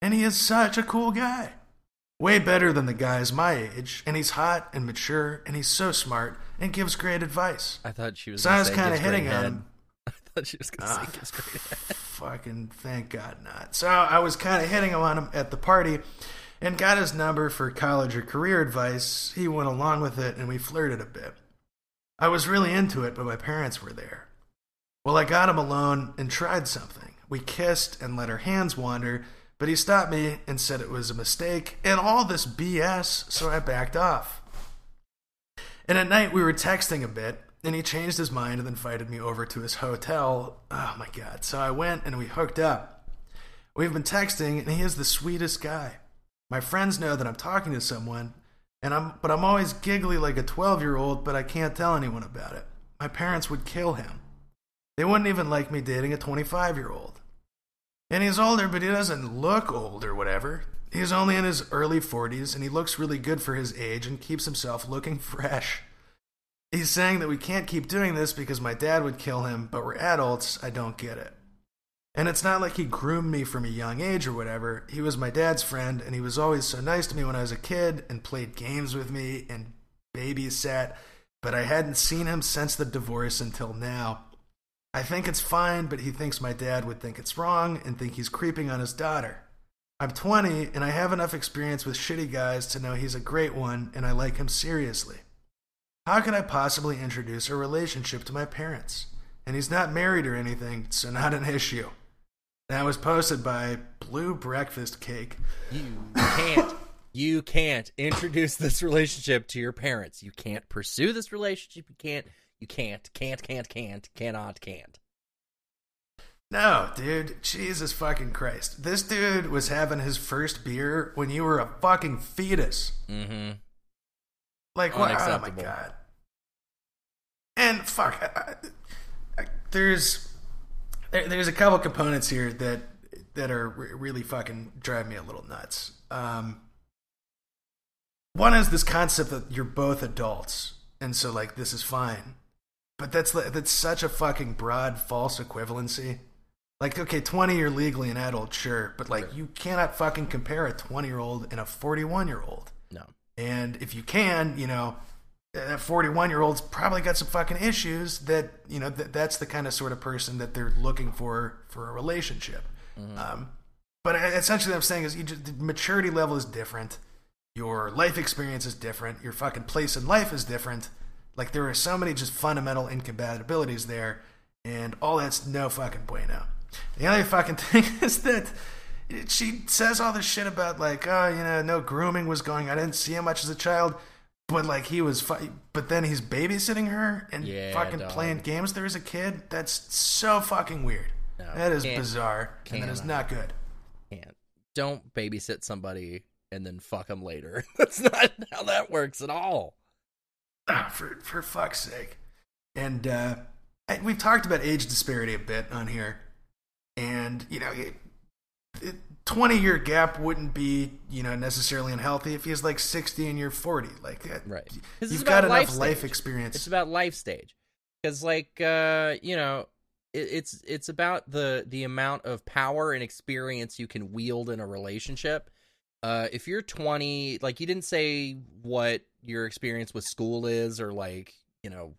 And he is such a cool guy. Way better than the guys my age, and he's hot and mature, and he's so smart and gives great advice. I thought she was. So I was kind of hitting on him. I thought she was gonna Ah. say gives great head. Fucking thank God not. So I was kind of hitting him on him at the party and got his number for college or career advice. He went along with it and we flirted a bit. I was really into it, but my parents were there. Well, I got him alone and tried something. We kissed and let our hands wander, but he stopped me and said it was a mistake and all this BS, so I backed off. And at night we were texting a bit, and he changed his mind and invited me over to his hotel. Oh my god. So I went and we hooked up. We've been texting and he is the sweetest guy. My friends know that I'm talking to someone, and I'm but I'm always giggly like a 12-year-old, but I can't tell anyone about it. My parents would kill him. They wouldn't even like me dating a 25-year-old. And he's older, but he doesn't look old or whatever. He's only in his early 40s and he looks really good for his age and keeps himself looking fresh. He's saying that we can't keep doing this because my dad would kill him, but we're adults. I don't get it. And it's not like he groomed me from a young age or whatever. He was my dad's friend, and he was always so nice to me when I was a kid and played games with me and babysat, but I hadn't seen him since the divorce until now. I think it's fine, but he thinks my dad would think it's wrong and think he's creeping on his daughter. I'm 20, and I have enough experience with shitty guys to know he's a great one, and I like him seriously. How could I possibly introduce a relationship to my parents? And he's not married or anything, so not an issue. That was posted by Blue Breakfast Cake. You can't. You can't introduce this relationship to your parents. You can't pursue this relationship. You can't. You can't. Can't. Can't. Can't. Cannot. Can't. No, dude, Jesus fucking Christ. This dude was having his first beer when you were a fucking fetus. Mm-hmm. Like, what? Oh my god. and fuck, I, I, there's there, there's a couple components here that that are really fucking drive me a little nuts. Um, one is this concept that you're both adults, and so like this is fine, but that's that's such a fucking broad false equivalency. Like, okay, 20, you're legally an adult, sure, but like, Sure. you cannot fucking compare a 20 year old and a 41 year old. No. And if you can, you know, that 41 year old's probably got some fucking issues that, you know, that, that's the kind of sort of person that they're looking for for a relationship. Um, but essentially, what I'm saying is you just, the maturity level is different. Your life experience is different. Your fucking place in life is different. Like, there are so many just fundamental incompatibilities there, and all that's no fucking bueno. The other fucking thing is that she says all this shit about like, oh, you know, no grooming was going. I didn't see him much as a child, but like he was. Fu- but then he's babysitting her and Yeah, fucking dog. playing games her as a kid. That's so fucking weird. No, that is bizarre, and that is not good. Can't. Don't babysit somebody and then fuck them later. That's not how that works at all. Ah, for for fuck's sake. And uh, we've talked about age disparity a bit on here, and you know, it, it, twenty year gap wouldn't be you know necessarily unhealthy if he's like sixty and you're forty. Like, Right. you've got enough life stage. experience. It's about life stage. Because like uh, you know, it, it's it's about the the amount of power and experience you can wield in a relationship. Uh, if you're 20, like you didn't say what your experience with school is, or like you know,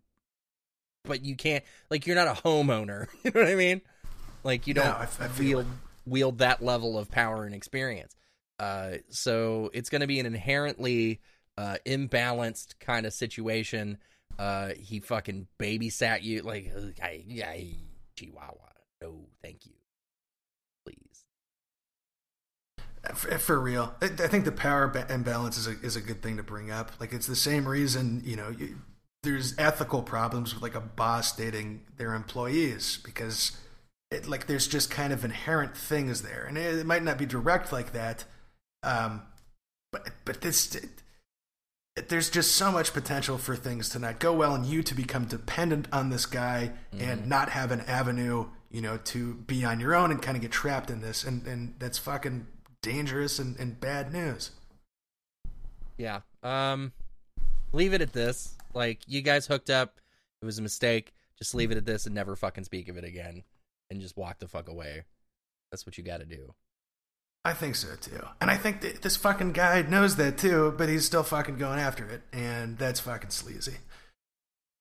but you can't like you're not a homeowner. You know what I mean? Like you don't I- I feel wield wield that level of power and experience. Uh, so it's going to be an inherently uh, imbalanced kind of situation. Uh, he fucking babysat you like, I, I, Chihuahua. No, thank you. Please. For, for real. I, I think the power imbalance is a, is a good thing to bring up. Like it's the same reason you know you, there's ethical problems with like a boss dating their employees because it, like there's just kind of inherent things there, and it, it might not be direct like that, um, but but this. It, there's just so much potential for things to not go well and you to become dependent on this guy and not have an avenue you know to be on your own and kind of get trapped in this and and that's fucking dangerous and, and bad news Yeah. Um, leave it at this. Like, you guys hooked up. It was a mistake. Just leave it at this and never fucking speak of it again. And just walk the fuck away. That's what you got to do. i think so too and i think that this fucking guy knows that too but he's still fucking going after it and that's fucking sleazy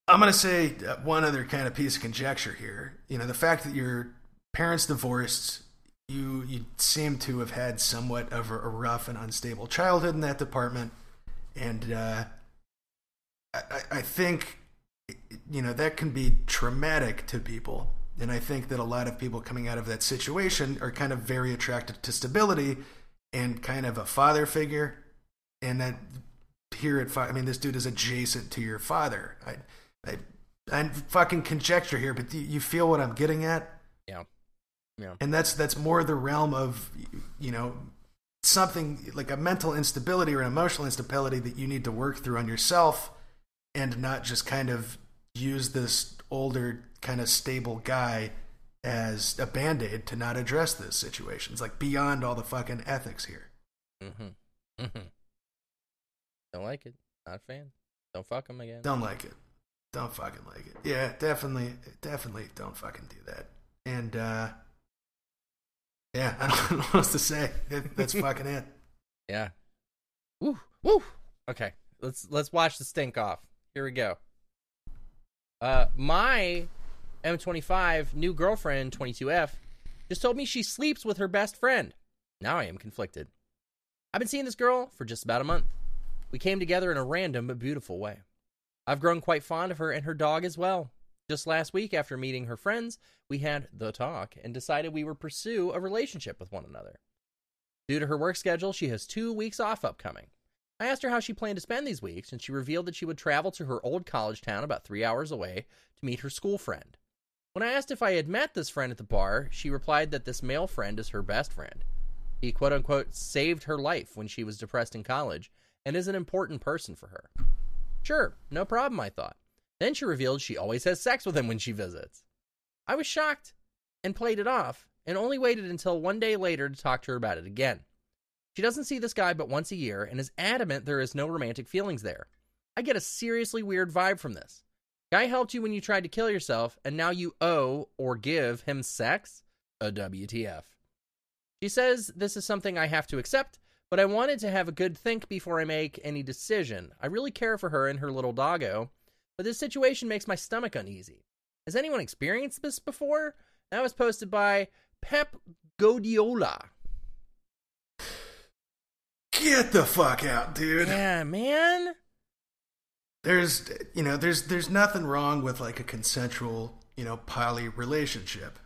i'm gonna say uh, one other kind of piece of conjecture here you know the fact that your parents divorced you you seem to have had somewhat of a, rough and unstable childhood in that department. And uh, I, I- think you know that can be traumatic to people. And i think that a lot of people coming out of that situation are kind of very attracted to stability and kind of a father figure. And that here at i mean this dude is adjacent to your father. I i i'm fucking conjecture here but you feel what i'm getting at? Yeah. Yeah. and that's that's more the realm of you know something like a mental instability or an emotional instability that you need to work through on yourself and not just kind of use this older kind of stable guy as a band-aid to not address this situation. It's like beyond all the fucking ethics here Mm-hmm. Mm-hmm. Don't like it. Not a fan. Don't fuck him again. don't like it don't fucking like it yeah definitely definitely don't fucking do that and uh yeah i don't know what else to say That- that's fucking it Yeah. Woo. Woo. Okay. Let's let's wash the stink off. Here we go. Uh my M25 new girlfriend 22F just told me she sleeps with her best friend. Now I am conflicted. I've been seeing this girl for just about a month. We came together in a random but beautiful way. I've grown quite fond of her and her dog as well. Just last week, after meeting her friends, we had the talk and decided we would pursue a relationship with one another. Due to her work schedule, she has two weeks off upcoming. I asked her how she planned to spend these weeks, and she revealed that she would travel to her old college town about three hours away to meet her school friend. When I asked if I had met this friend at the bar, she replied that this male friend is her best friend. He quote unquote saved her life when she was depressed in college and is an important person for her. Sure, no problem, I thought. Then she revealed she always has sex with him when she visits. I was shocked and played it off, and only waited until one day later to talk to her about it again. She doesn't see this guy but once a year and is adamant there is no romantic feelings there. I get a seriously weird vibe from this. Guy helped you when you tried to kill yourself, and now you owe or give him sex? A WTF. She says this is something I have to accept, but I wanted to have a good think before I make any decision. I really care for her and her little doggo, but this situation makes my stomach uneasy. Has anyone experienced this before? That was posted by Pep Godiola. Get the fuck out, dude. Yeah, man. There's, you know, there's there's nothing wrong with like a consensual, you know, poly relationship,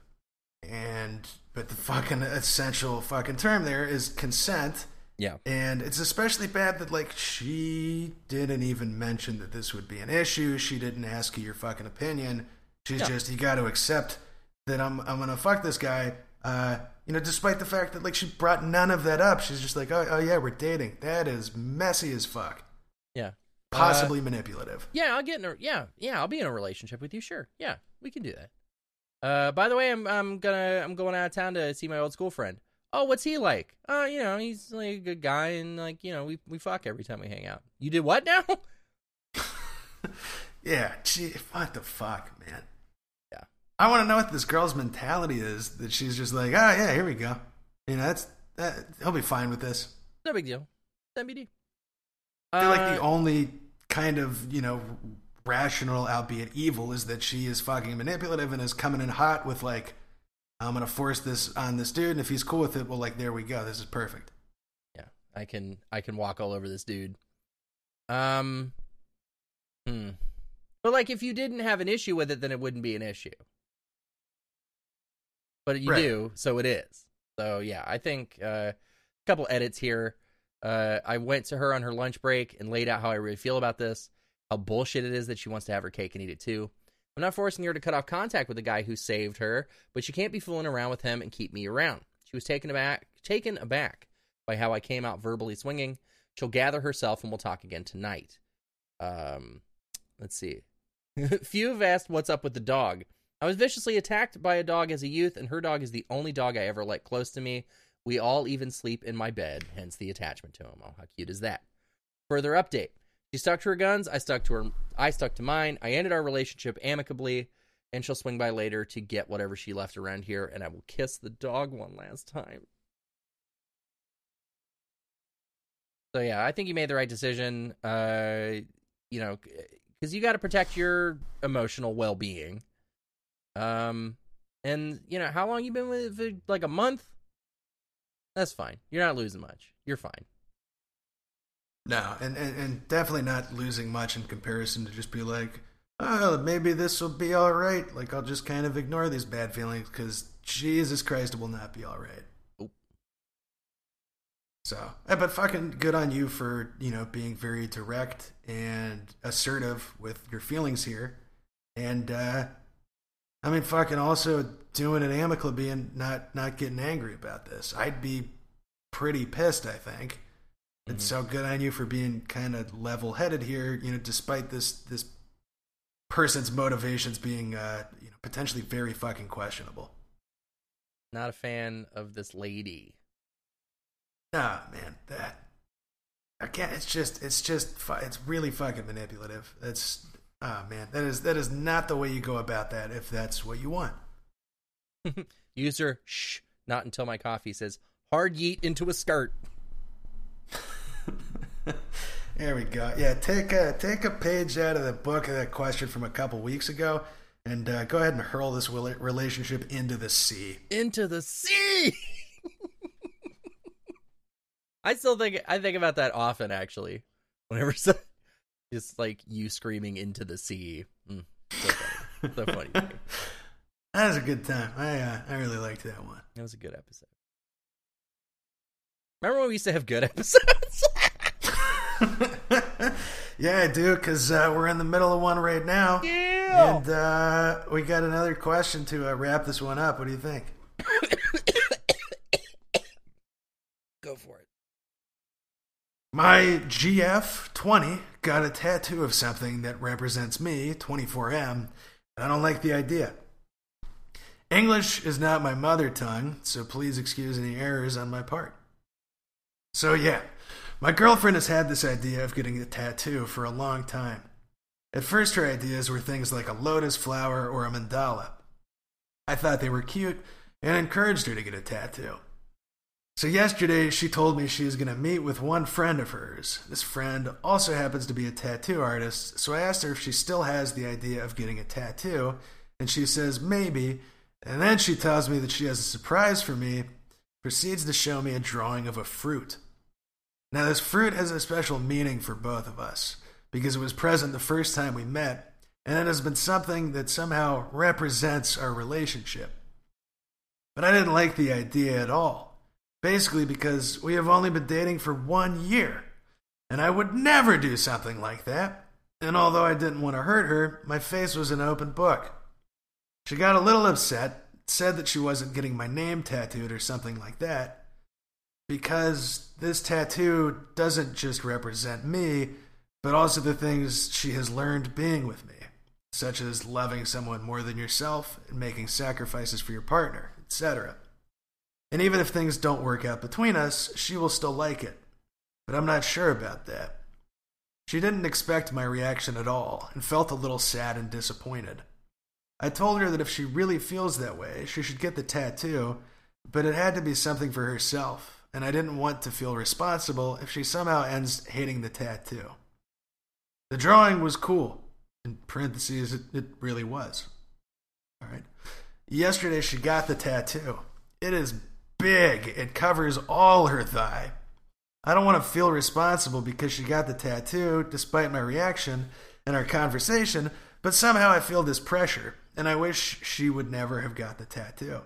and but the fucking essential fucking term there is consent. Yeah. And it's especially bad that like she didn't even mention that this would be an issue. She didn't ask you your fucking opinion. She's Yeah. just you got to accept that I'm I'm gonna fuck this guy. Uh, you know, despite the fact that like she brought none of that up. She's just like, oh, oh yeah, we're dating. That is messy as fuck. Yeah. Possibly manipulative. Yeah, I'll get in a yeah, yeah, I'll be in a relationship with you, sure. Yeah, we can do that. Uh by the way, I'm I'm gonna I'm going out of town to see my old school friend. Oh, what's he like? Oh, you know, he's like a good guy and like, you know, we we fuck every time we hang out. You did what now? Yeah, gee, what the fuck, man. Yeah. I want to know what this girl's mentality is. That she's just like, oh yeah, here we go. You know, that's that. He'll be fine with this. no big deal. MBD. I feel like the Uh, only kind of you know rational, albeit evil, is that she is fucking manipulative and is coming in hot with like, I'm gonna force this on this dude, and if he's cool with it, well, like there we go. This is perfect. Yeah, I can I can walk all over this dude. Um hmm. But like if you didn't have an issue with it then it wouldn't be an issue. But you Right. do, so it is. So yeah, I think uh, a couple edits here. Uh, I went to her on her lunch break and laid out how I really feel about this, how bullshit it is that she wants to have her cake and eat it too. I'm not forcing her to cut off contact with the guy who saved her, but she can't be fooling around with him and keep me around. She was taken aback, taken aback by how I came out verbally swinging. She'll gather herself and we'll talk again tonight. Um, let's see. Few have asked what's up with the dog. I was viciously attacked by a dog as a youth, and her dog is the only dog I ever let close to me. We all even sleep in my bed, hence the attachment to him. Oh, how cute is that? Further update. She stuck to her guns, I stuck to her I stuck to mine. I ended our relationship amicably, and she'll swing by later to get whatever she left around here, and I will kiss the dog one last time. So yeah, I think you made the right decision. Uh, you know, because you got to protect your emotional well-being. Um, and you know how long you been with it? Like a month. That's fine. You're not losing much. You're fine. No, and, and and definitely not losing much in comparison to just be like, oh, maybe this will be all right. Like I'll just kind of ignore these bad feelings because Jesus Christ, it will not be all right. So, eh, but fucking good on you for you know being very direct and assertive with your feelings here, and uh I mean, fucking also doing it amicably and not not getting angry about this. I'd be pretty pissed. I think. It's so good on you for being kind of level headed here, you know, despite this this person's motivations being uh, you know, potentially very fucking questionable. Not a fan of this lady. Nah, man, that again, it's just it's just it's really fucking manipulative. That's ah man, that is that is not the way you go about that if that's what you want. User shh. Not until my coffee says hard yeet into a skirt. There we go. Yeah, take a take a page out of the book of that question from a couple weeks ago, and uh, go ahead and hurl this relationship into the sea. into the sea. I still think I think about that often actually. Whenever so, just like you screaming into the sea. Mm, so funny. so funny. That was a good time. I uh, I really liked that one. That was a good episode. Remember when we used to have good episodes? Yeah, I do, because uh, we're in the middle of one right now. yeah. And uh, we got another question to uh, wrap this one up. What do you think? Go for it. My GF20 got a tattoo of something that represents me, 24M, and I don't like the idea. English is not my mother tongue, so please excuse any errors on my part. So, yeah, my girlfriend has had this idea of getting a tattoo for a long time. At first, her ideas were things like a lotus flower or a mandala. I thought they were cute and encouraged her to get a tattoo. So, yesterday, she told me she was going to meet with one friend of hers. This friend also happens to be a tattoo artist, so I asked her if she still has the idea of getting a tattoo, and she says maybe, and then she tells me that she has a surprise for me, proceeds to show me a drawing of a fruit. Now, this fruit has a special meaning for both of us because it was present the first time we met, and it has been something that somehow represents our relationship. But I didn't like the idea at all, basically because we have only been dating for one year, and I would never do something like that. And although I didn't want to hurt her, my face was an open book. She got a little upset, said that she wasn't getting my name tattooed or something like that, because this tattoo doesn't just represent me, but also the things she has learned being with me, such as loving someone more than yourself and making sacrifices for your partner, etc. And even if things don't work out between us, she will still like it. But I'm not sure about that. She didn't expect my reaction at all and felt a little sad and disappointed. I told her that if she really feels that way, she should get the tattoo, but it had to be something for herself, and I didn't want to feel responsible if she somehow ends hating the tattoo. The drawing was cool. In parentheses, it, it really was. All right. Yesterday, she got the tattoo. It is big, it covers all her thigh. I don't want to feel responsible because she got the tattoo, despite my reaction and our conversation, but somehow I feel this pressure, and I wish she would never have got the tattoo.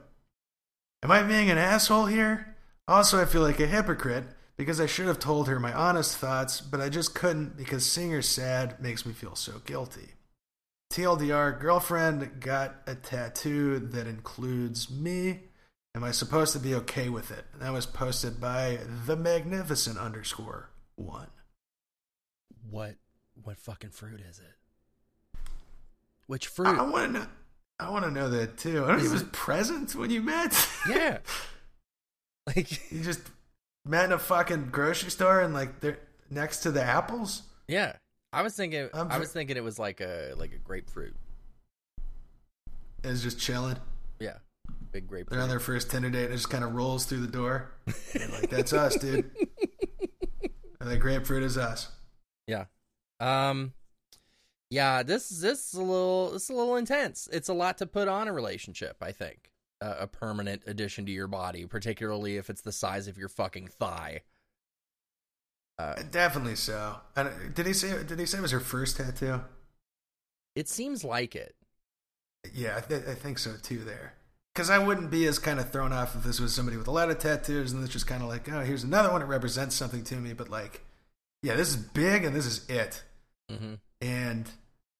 Am I being an asshole here? Also, I feel like a hypocrite because I should have told her my honest thoughts, but I just couldn't because seeing her sad makes me feel so guilty. TLDR, girlfriend got a tattoo that includes me. Am I supposed to be okay with it? That was posted by the magnificent underscore one. What what fucking fruit is it? Which fruit? I want to know. I want to know that too. I don't know, he was present when you met. yeah. Like you just met in a fucking grocery store and like they're next to the apples. Yeah, I was thinking. I'm I was thinking it was like a like a grapefruit. Is just chilling. Yeah, big grapefruit. They're on their first Tinder date and it just kind of rolls through the door. Like, that's us, dude. And the grapefruit is us. Yeah. Um yeah, this this is a little it's a little intense. It's a lot to put on a relationship, I think. Uh, a permanent addition to your body, particularly if it's the size of your fucking thigh. Uh, Definitely so. And uh, did he say? Did he say it was her first tattoo? it seems like it. Yeah, I, th- I think so too. There, because I wouldn't be as kind of thrown off if this was somebody with a lot of tattoos and this just kind of like, oh, here's another one It represents something to me. But like, yeah, this is big and this is it. hmm And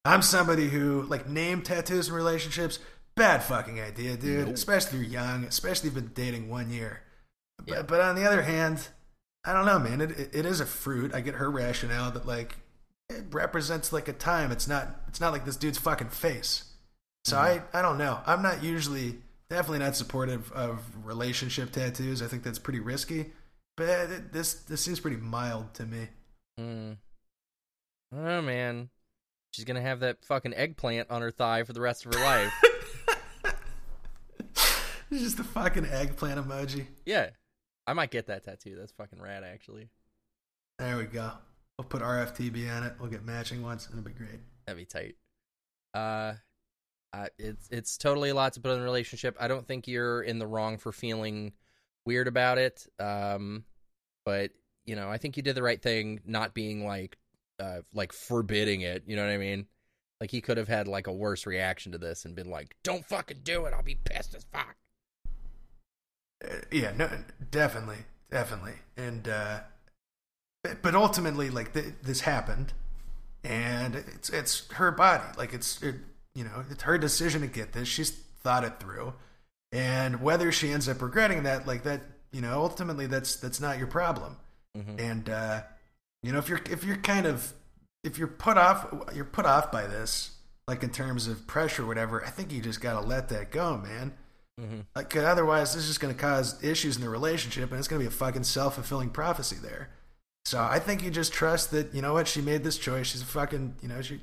I'm somebody who like name tattoos and relationships. Bad fucking idea, dude. Nope. Especially if you're young. Especially if you've been dating one year. But, Yeah. but on the other hand, I don't know, man. It, it it is a fruit. I get her rationale that like it represents like a time. It's not. It's not like this dude's fucking face. So I I don't know. I'm not usually definitely not supportive of relationship tattoos. I think that's pretty risky. But it, this this seems pretty mild to me. Mm. Oh man, she's gonna have that fucking eggplant on her thigh for the rest of her life. It's just the fucking eggplant emoji. yeah, I might get that tattoo. That's fucking rad, actually. There we go. We'll put RFTB on it. We'll get matching ones. It'll be great. That'd be tight. Uh, uh, it's it's totally a lot to put in a relationship. I don't think you're in the wrong for feeling weird about it. Um, but you know, I think you did the right thing, not being like, uh, like forbidding it. You know what I mean? Like he could have had like a worse reaction to this and been like, "Don't fucking do it. I'll be pissed as fuck." Yeah, no, definitely, definitely. And uh, but, but ultimately, like th- this happened, and it's it's her body. Like it's it, you know it's her decision to get this. She's thought it through, and whether she ends up regretting that, like that, you know, ultimately that's that's not your problem. Mhm. And uh, You know, if you're if you're kind of if you're put off you're put off by this, like in terms of pressure or whatever, I think you just gotta let that go, man. Mhm. Like otherwise this is just gonna cause issues in the relationship and it's gonna be a fucking self fulfilling prophecy there. So I think you just trust that, you know what, she made this choice. She's a fucking you know, she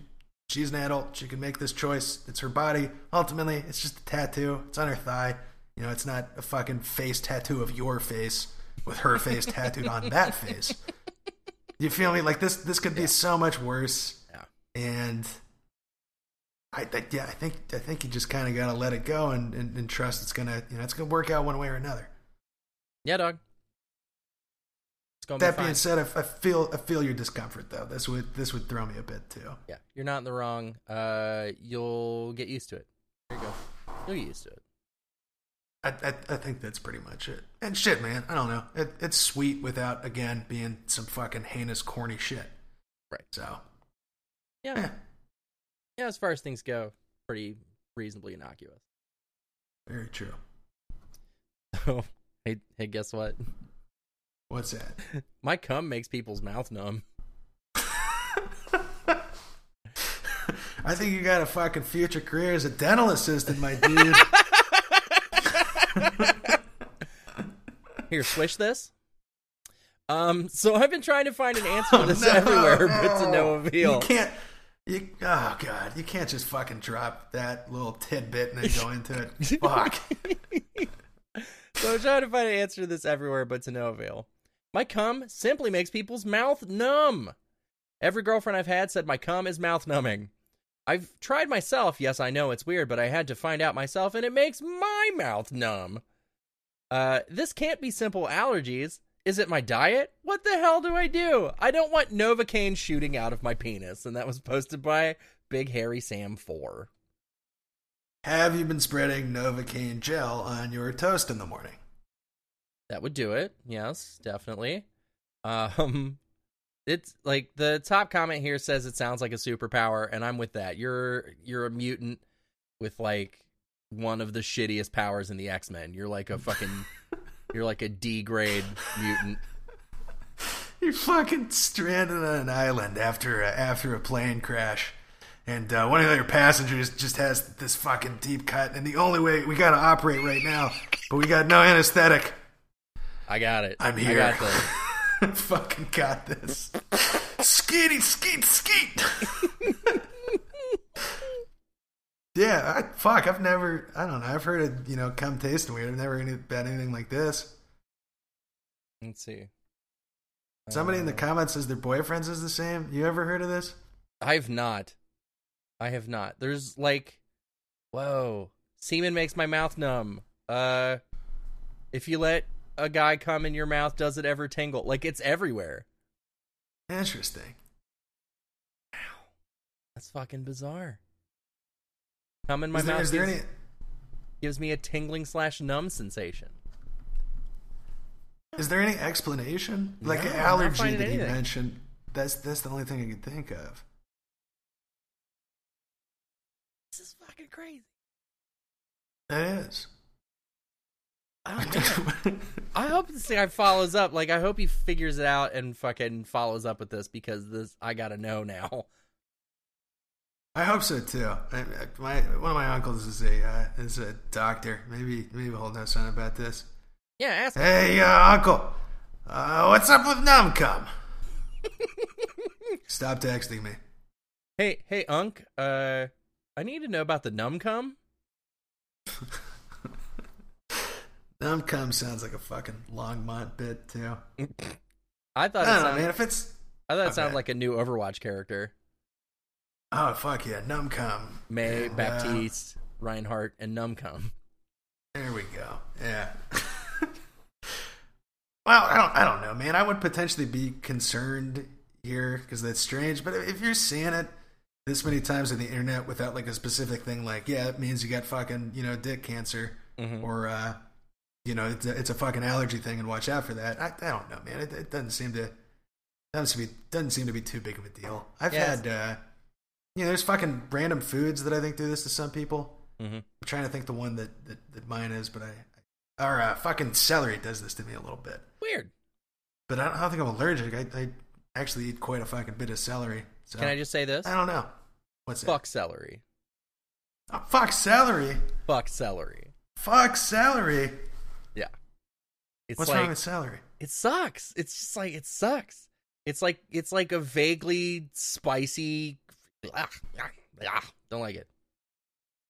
she's an adult, she can make this choice. It's her body. Ultimately, it's just a tattoo. It's on her thigh. You know, it's not a fucking face tattoo of your face with her face tattooed on that face. You feel me? Like this this could be so much worse. Yeah. And I think yeah, I think I think you just kind of gotta let it go and, and, and trust it's gonna you know it's gonna work out one way or another. Yeah, dog. That be fine. being said, I, I feel I feel your discomfort though. This would this would throw me a bit too. yeah, you're not in the wrong. Uh, you'll get used to it. There you go. You'll get used to it. I, I I think that's pretty much it. And shit, man, I don't know. It, it's sweet without again being some fucking heinous, corny shit. Right. So Yeah. yeah, Yeah, as far as things go, pretty reasonably innocuous. very true. So, hey, hey, guess what? What's that? My cum makes people's mouth numb. I think you got a fucking future career as a dental assistant, my dude. Here, swish this. Um, so I've been trying to find an answer to this No. everywhere, but to no avail. You can't. You oh god, you can't just fucking drop that little tidbit and then go into it. Fuck. So I'm trying to find an answer to this everywhere, but to no avail. My cum simply makes people's mouth numb. Every girlfriend I've had said my cum is mouth numbing. I've tried myself. Yes, I know it's weird, but I had to find out myself, and it makes my mouth numb. Uh, this can't be simple allergies. Is it my diet? What the hell do I do? I don't want Novocaine shooting out of my penis. And that was posted by Big Hairy Sam 4. Have you been spreading Novocaine gel on your toast in the morning? That would do it. Yes, definitely. Um it's like the top comment here says it sounds like a superpower and I'm with that. You're you're a mutant with like one of the shittiest powers in the X-Men. You're like a fucking you're like a D grade mutant. You're fucking stranded on an island after a, after a plane crash, and uh, one of your passengers just has this fucking deep cut, and the only way we got to operate right now, but we got no anesthetic. I got it. I'm I here. got this. fucking got this. Skeety skeet skeet. yeah, I, fuck. I've never. I don't know. I've heard it. You know, come tasting weird. I've never any, had anything like this. Let's see. Somebody in the Uh, comments says their boyfriends is the same. You ever heard of this? I've not. I have not. There's like, whoa, semen makes my mouth numb. Uh, if you let a guy come in your mouth, does it ever tingle? Like it's everywhere. Interesting. Wow, That's fucking bizarre. Come in my Is there, mouth is there gives, any? gives me a tingling slash numb sensation. Is there any explanation? Like No, an allergy that he anything. mentioned. That's that's the only thing I can think of. This is fucking crazy. That is. I. I hope this guy follows up. Like, I hope he figures it out and fucking follows up with this because this I gotta know now. I hope so too. I, I- my one of my uncles is a uh, is a doctor. Maybe maybe he'll know something about this. Yeah, ask him. Hey, uh, uncle, uh, what's up with numb cum? Stop texting me. Hey, hey, Unc. Uh, I need to know about the. Numb cum sounds like a fucking Longmont bit too. I I thought it don't know, sounded, man. If it's I thought it Okay. sounded like a new Overwatch character. Oh fuck yeah, Numcom. May uh, Baptiste, Reinhardt, and Numcom. There we go. Yeah. well, I don't. I don't know, man. I would potentially be concerned here because that's strange. But if you're seeing it this many times on the internet without like a specific thing, like yeah, it means you got fucking you know dick cancer, Mhm. or uh, you know it's a, it's a fucking allergy thing, and watch out for that. I, I don't know, man. It, it doesn't seem to doesn't seem to be doesn't seem to be too big of a deal. I've Yeah, had uh, you know, there's fucking random foods that I think do this to some people. Mm-hmm. I'm trying to think the one that, that, that mine is, but I, or uh, fucking celery does this to me a little bit. Weird. But I don't, I don't think I'm allergic. I, I actually eat quite a fucking bit of celery. So Can I just say this? I don't know. What's Fuck celery. Oh, fuck celery. Fuck celery. Fuck celery. Yeah. It's What's like wrong with celery? it sucks. It's just like it sucks. It's like it's like a vaguely spicy. Ah, don't like it.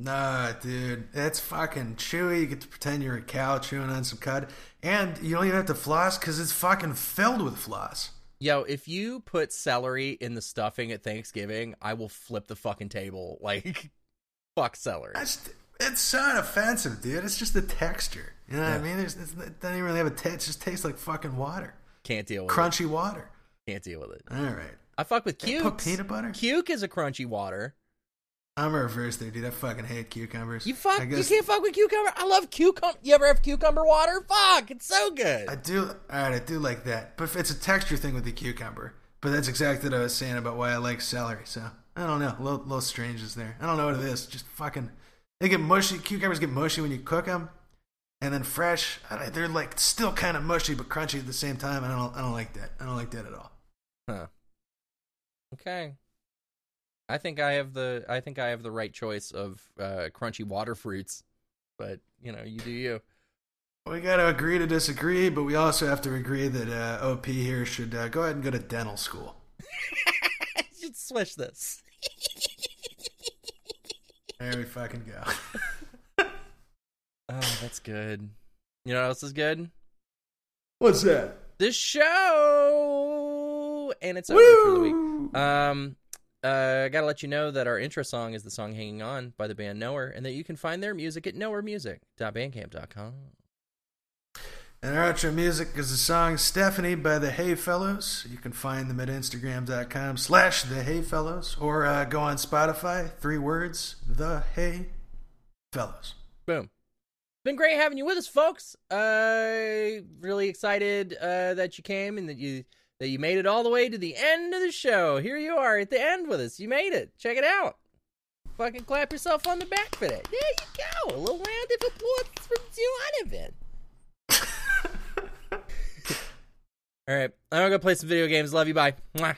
Nah, dude, it's fucking chewy. You get to pretend you're a cow chewing on some cud, and you don't even have to floss because it's fucking filled with floss. Yo, if you put celery in the stuffing at Thanksgiving, I will flip the fucking table. Like, fuck celery. That's, it's not offensive, dude. It's just the texture. You know what I mean? There's, it's, it doesn't even really have a taste. It just tastes like fucking water, Can't deal with it. crunchy water. Can't deal with it. All right. I fuck with. Put peanut butter. Cuke is a crunchy water. I'm a reverse there, dude. I fucking hate cucumbers. You fuck. I You can't fuck with cucumber. I love cucumber. You ever have cucumber water? Fuck, it's so good. I do. All right, I do like that, but it's a texture thing with the cucumber. But that's exactly what I was saying about why I like celery. So I don't know. A little, little strange is there. I don't know what it is. Just fucking. They get mushy. Cucumbers get mushy when you cook them, and then fresh, they're like still kind of mushy but crunchy at the same time. And I don't. I don't like that. I don't like that at all. Huh. Okay. I think I have the I think I have the right choice of uh, crunchy water fruits, but you know, you do you. We got to agree to disagree, but we also have to agree that uh, OP here should uh, go ahead and go to dental school. I should switch this. There we fucking go. Oh, that's good. You know what else is good? What's that? This show, and it's over for the week. Um, uh, I gotta let you know that our intro song is the song "Hanging On" by the band Nowhere, and that you can find their music at nowheremusic.bandcamp.com. And our outro music is the song Stephanie by the Hey Fellows. You can find them at Instagram.com slash the Hey Fellows or uh, go on Spotify, three words, the Hey Fellows. Boom. Been great having you with us, folks. Uh, really excited uh, that you came and that you that you made it all the way to the end of the show. Here you are at the end with us. You made it. Check it out. Fucking clap yourself on the back for that. There you go. A little round of applause from Donovan. all right, I'm gonna go play some video games. Love you. Bye. Mwah.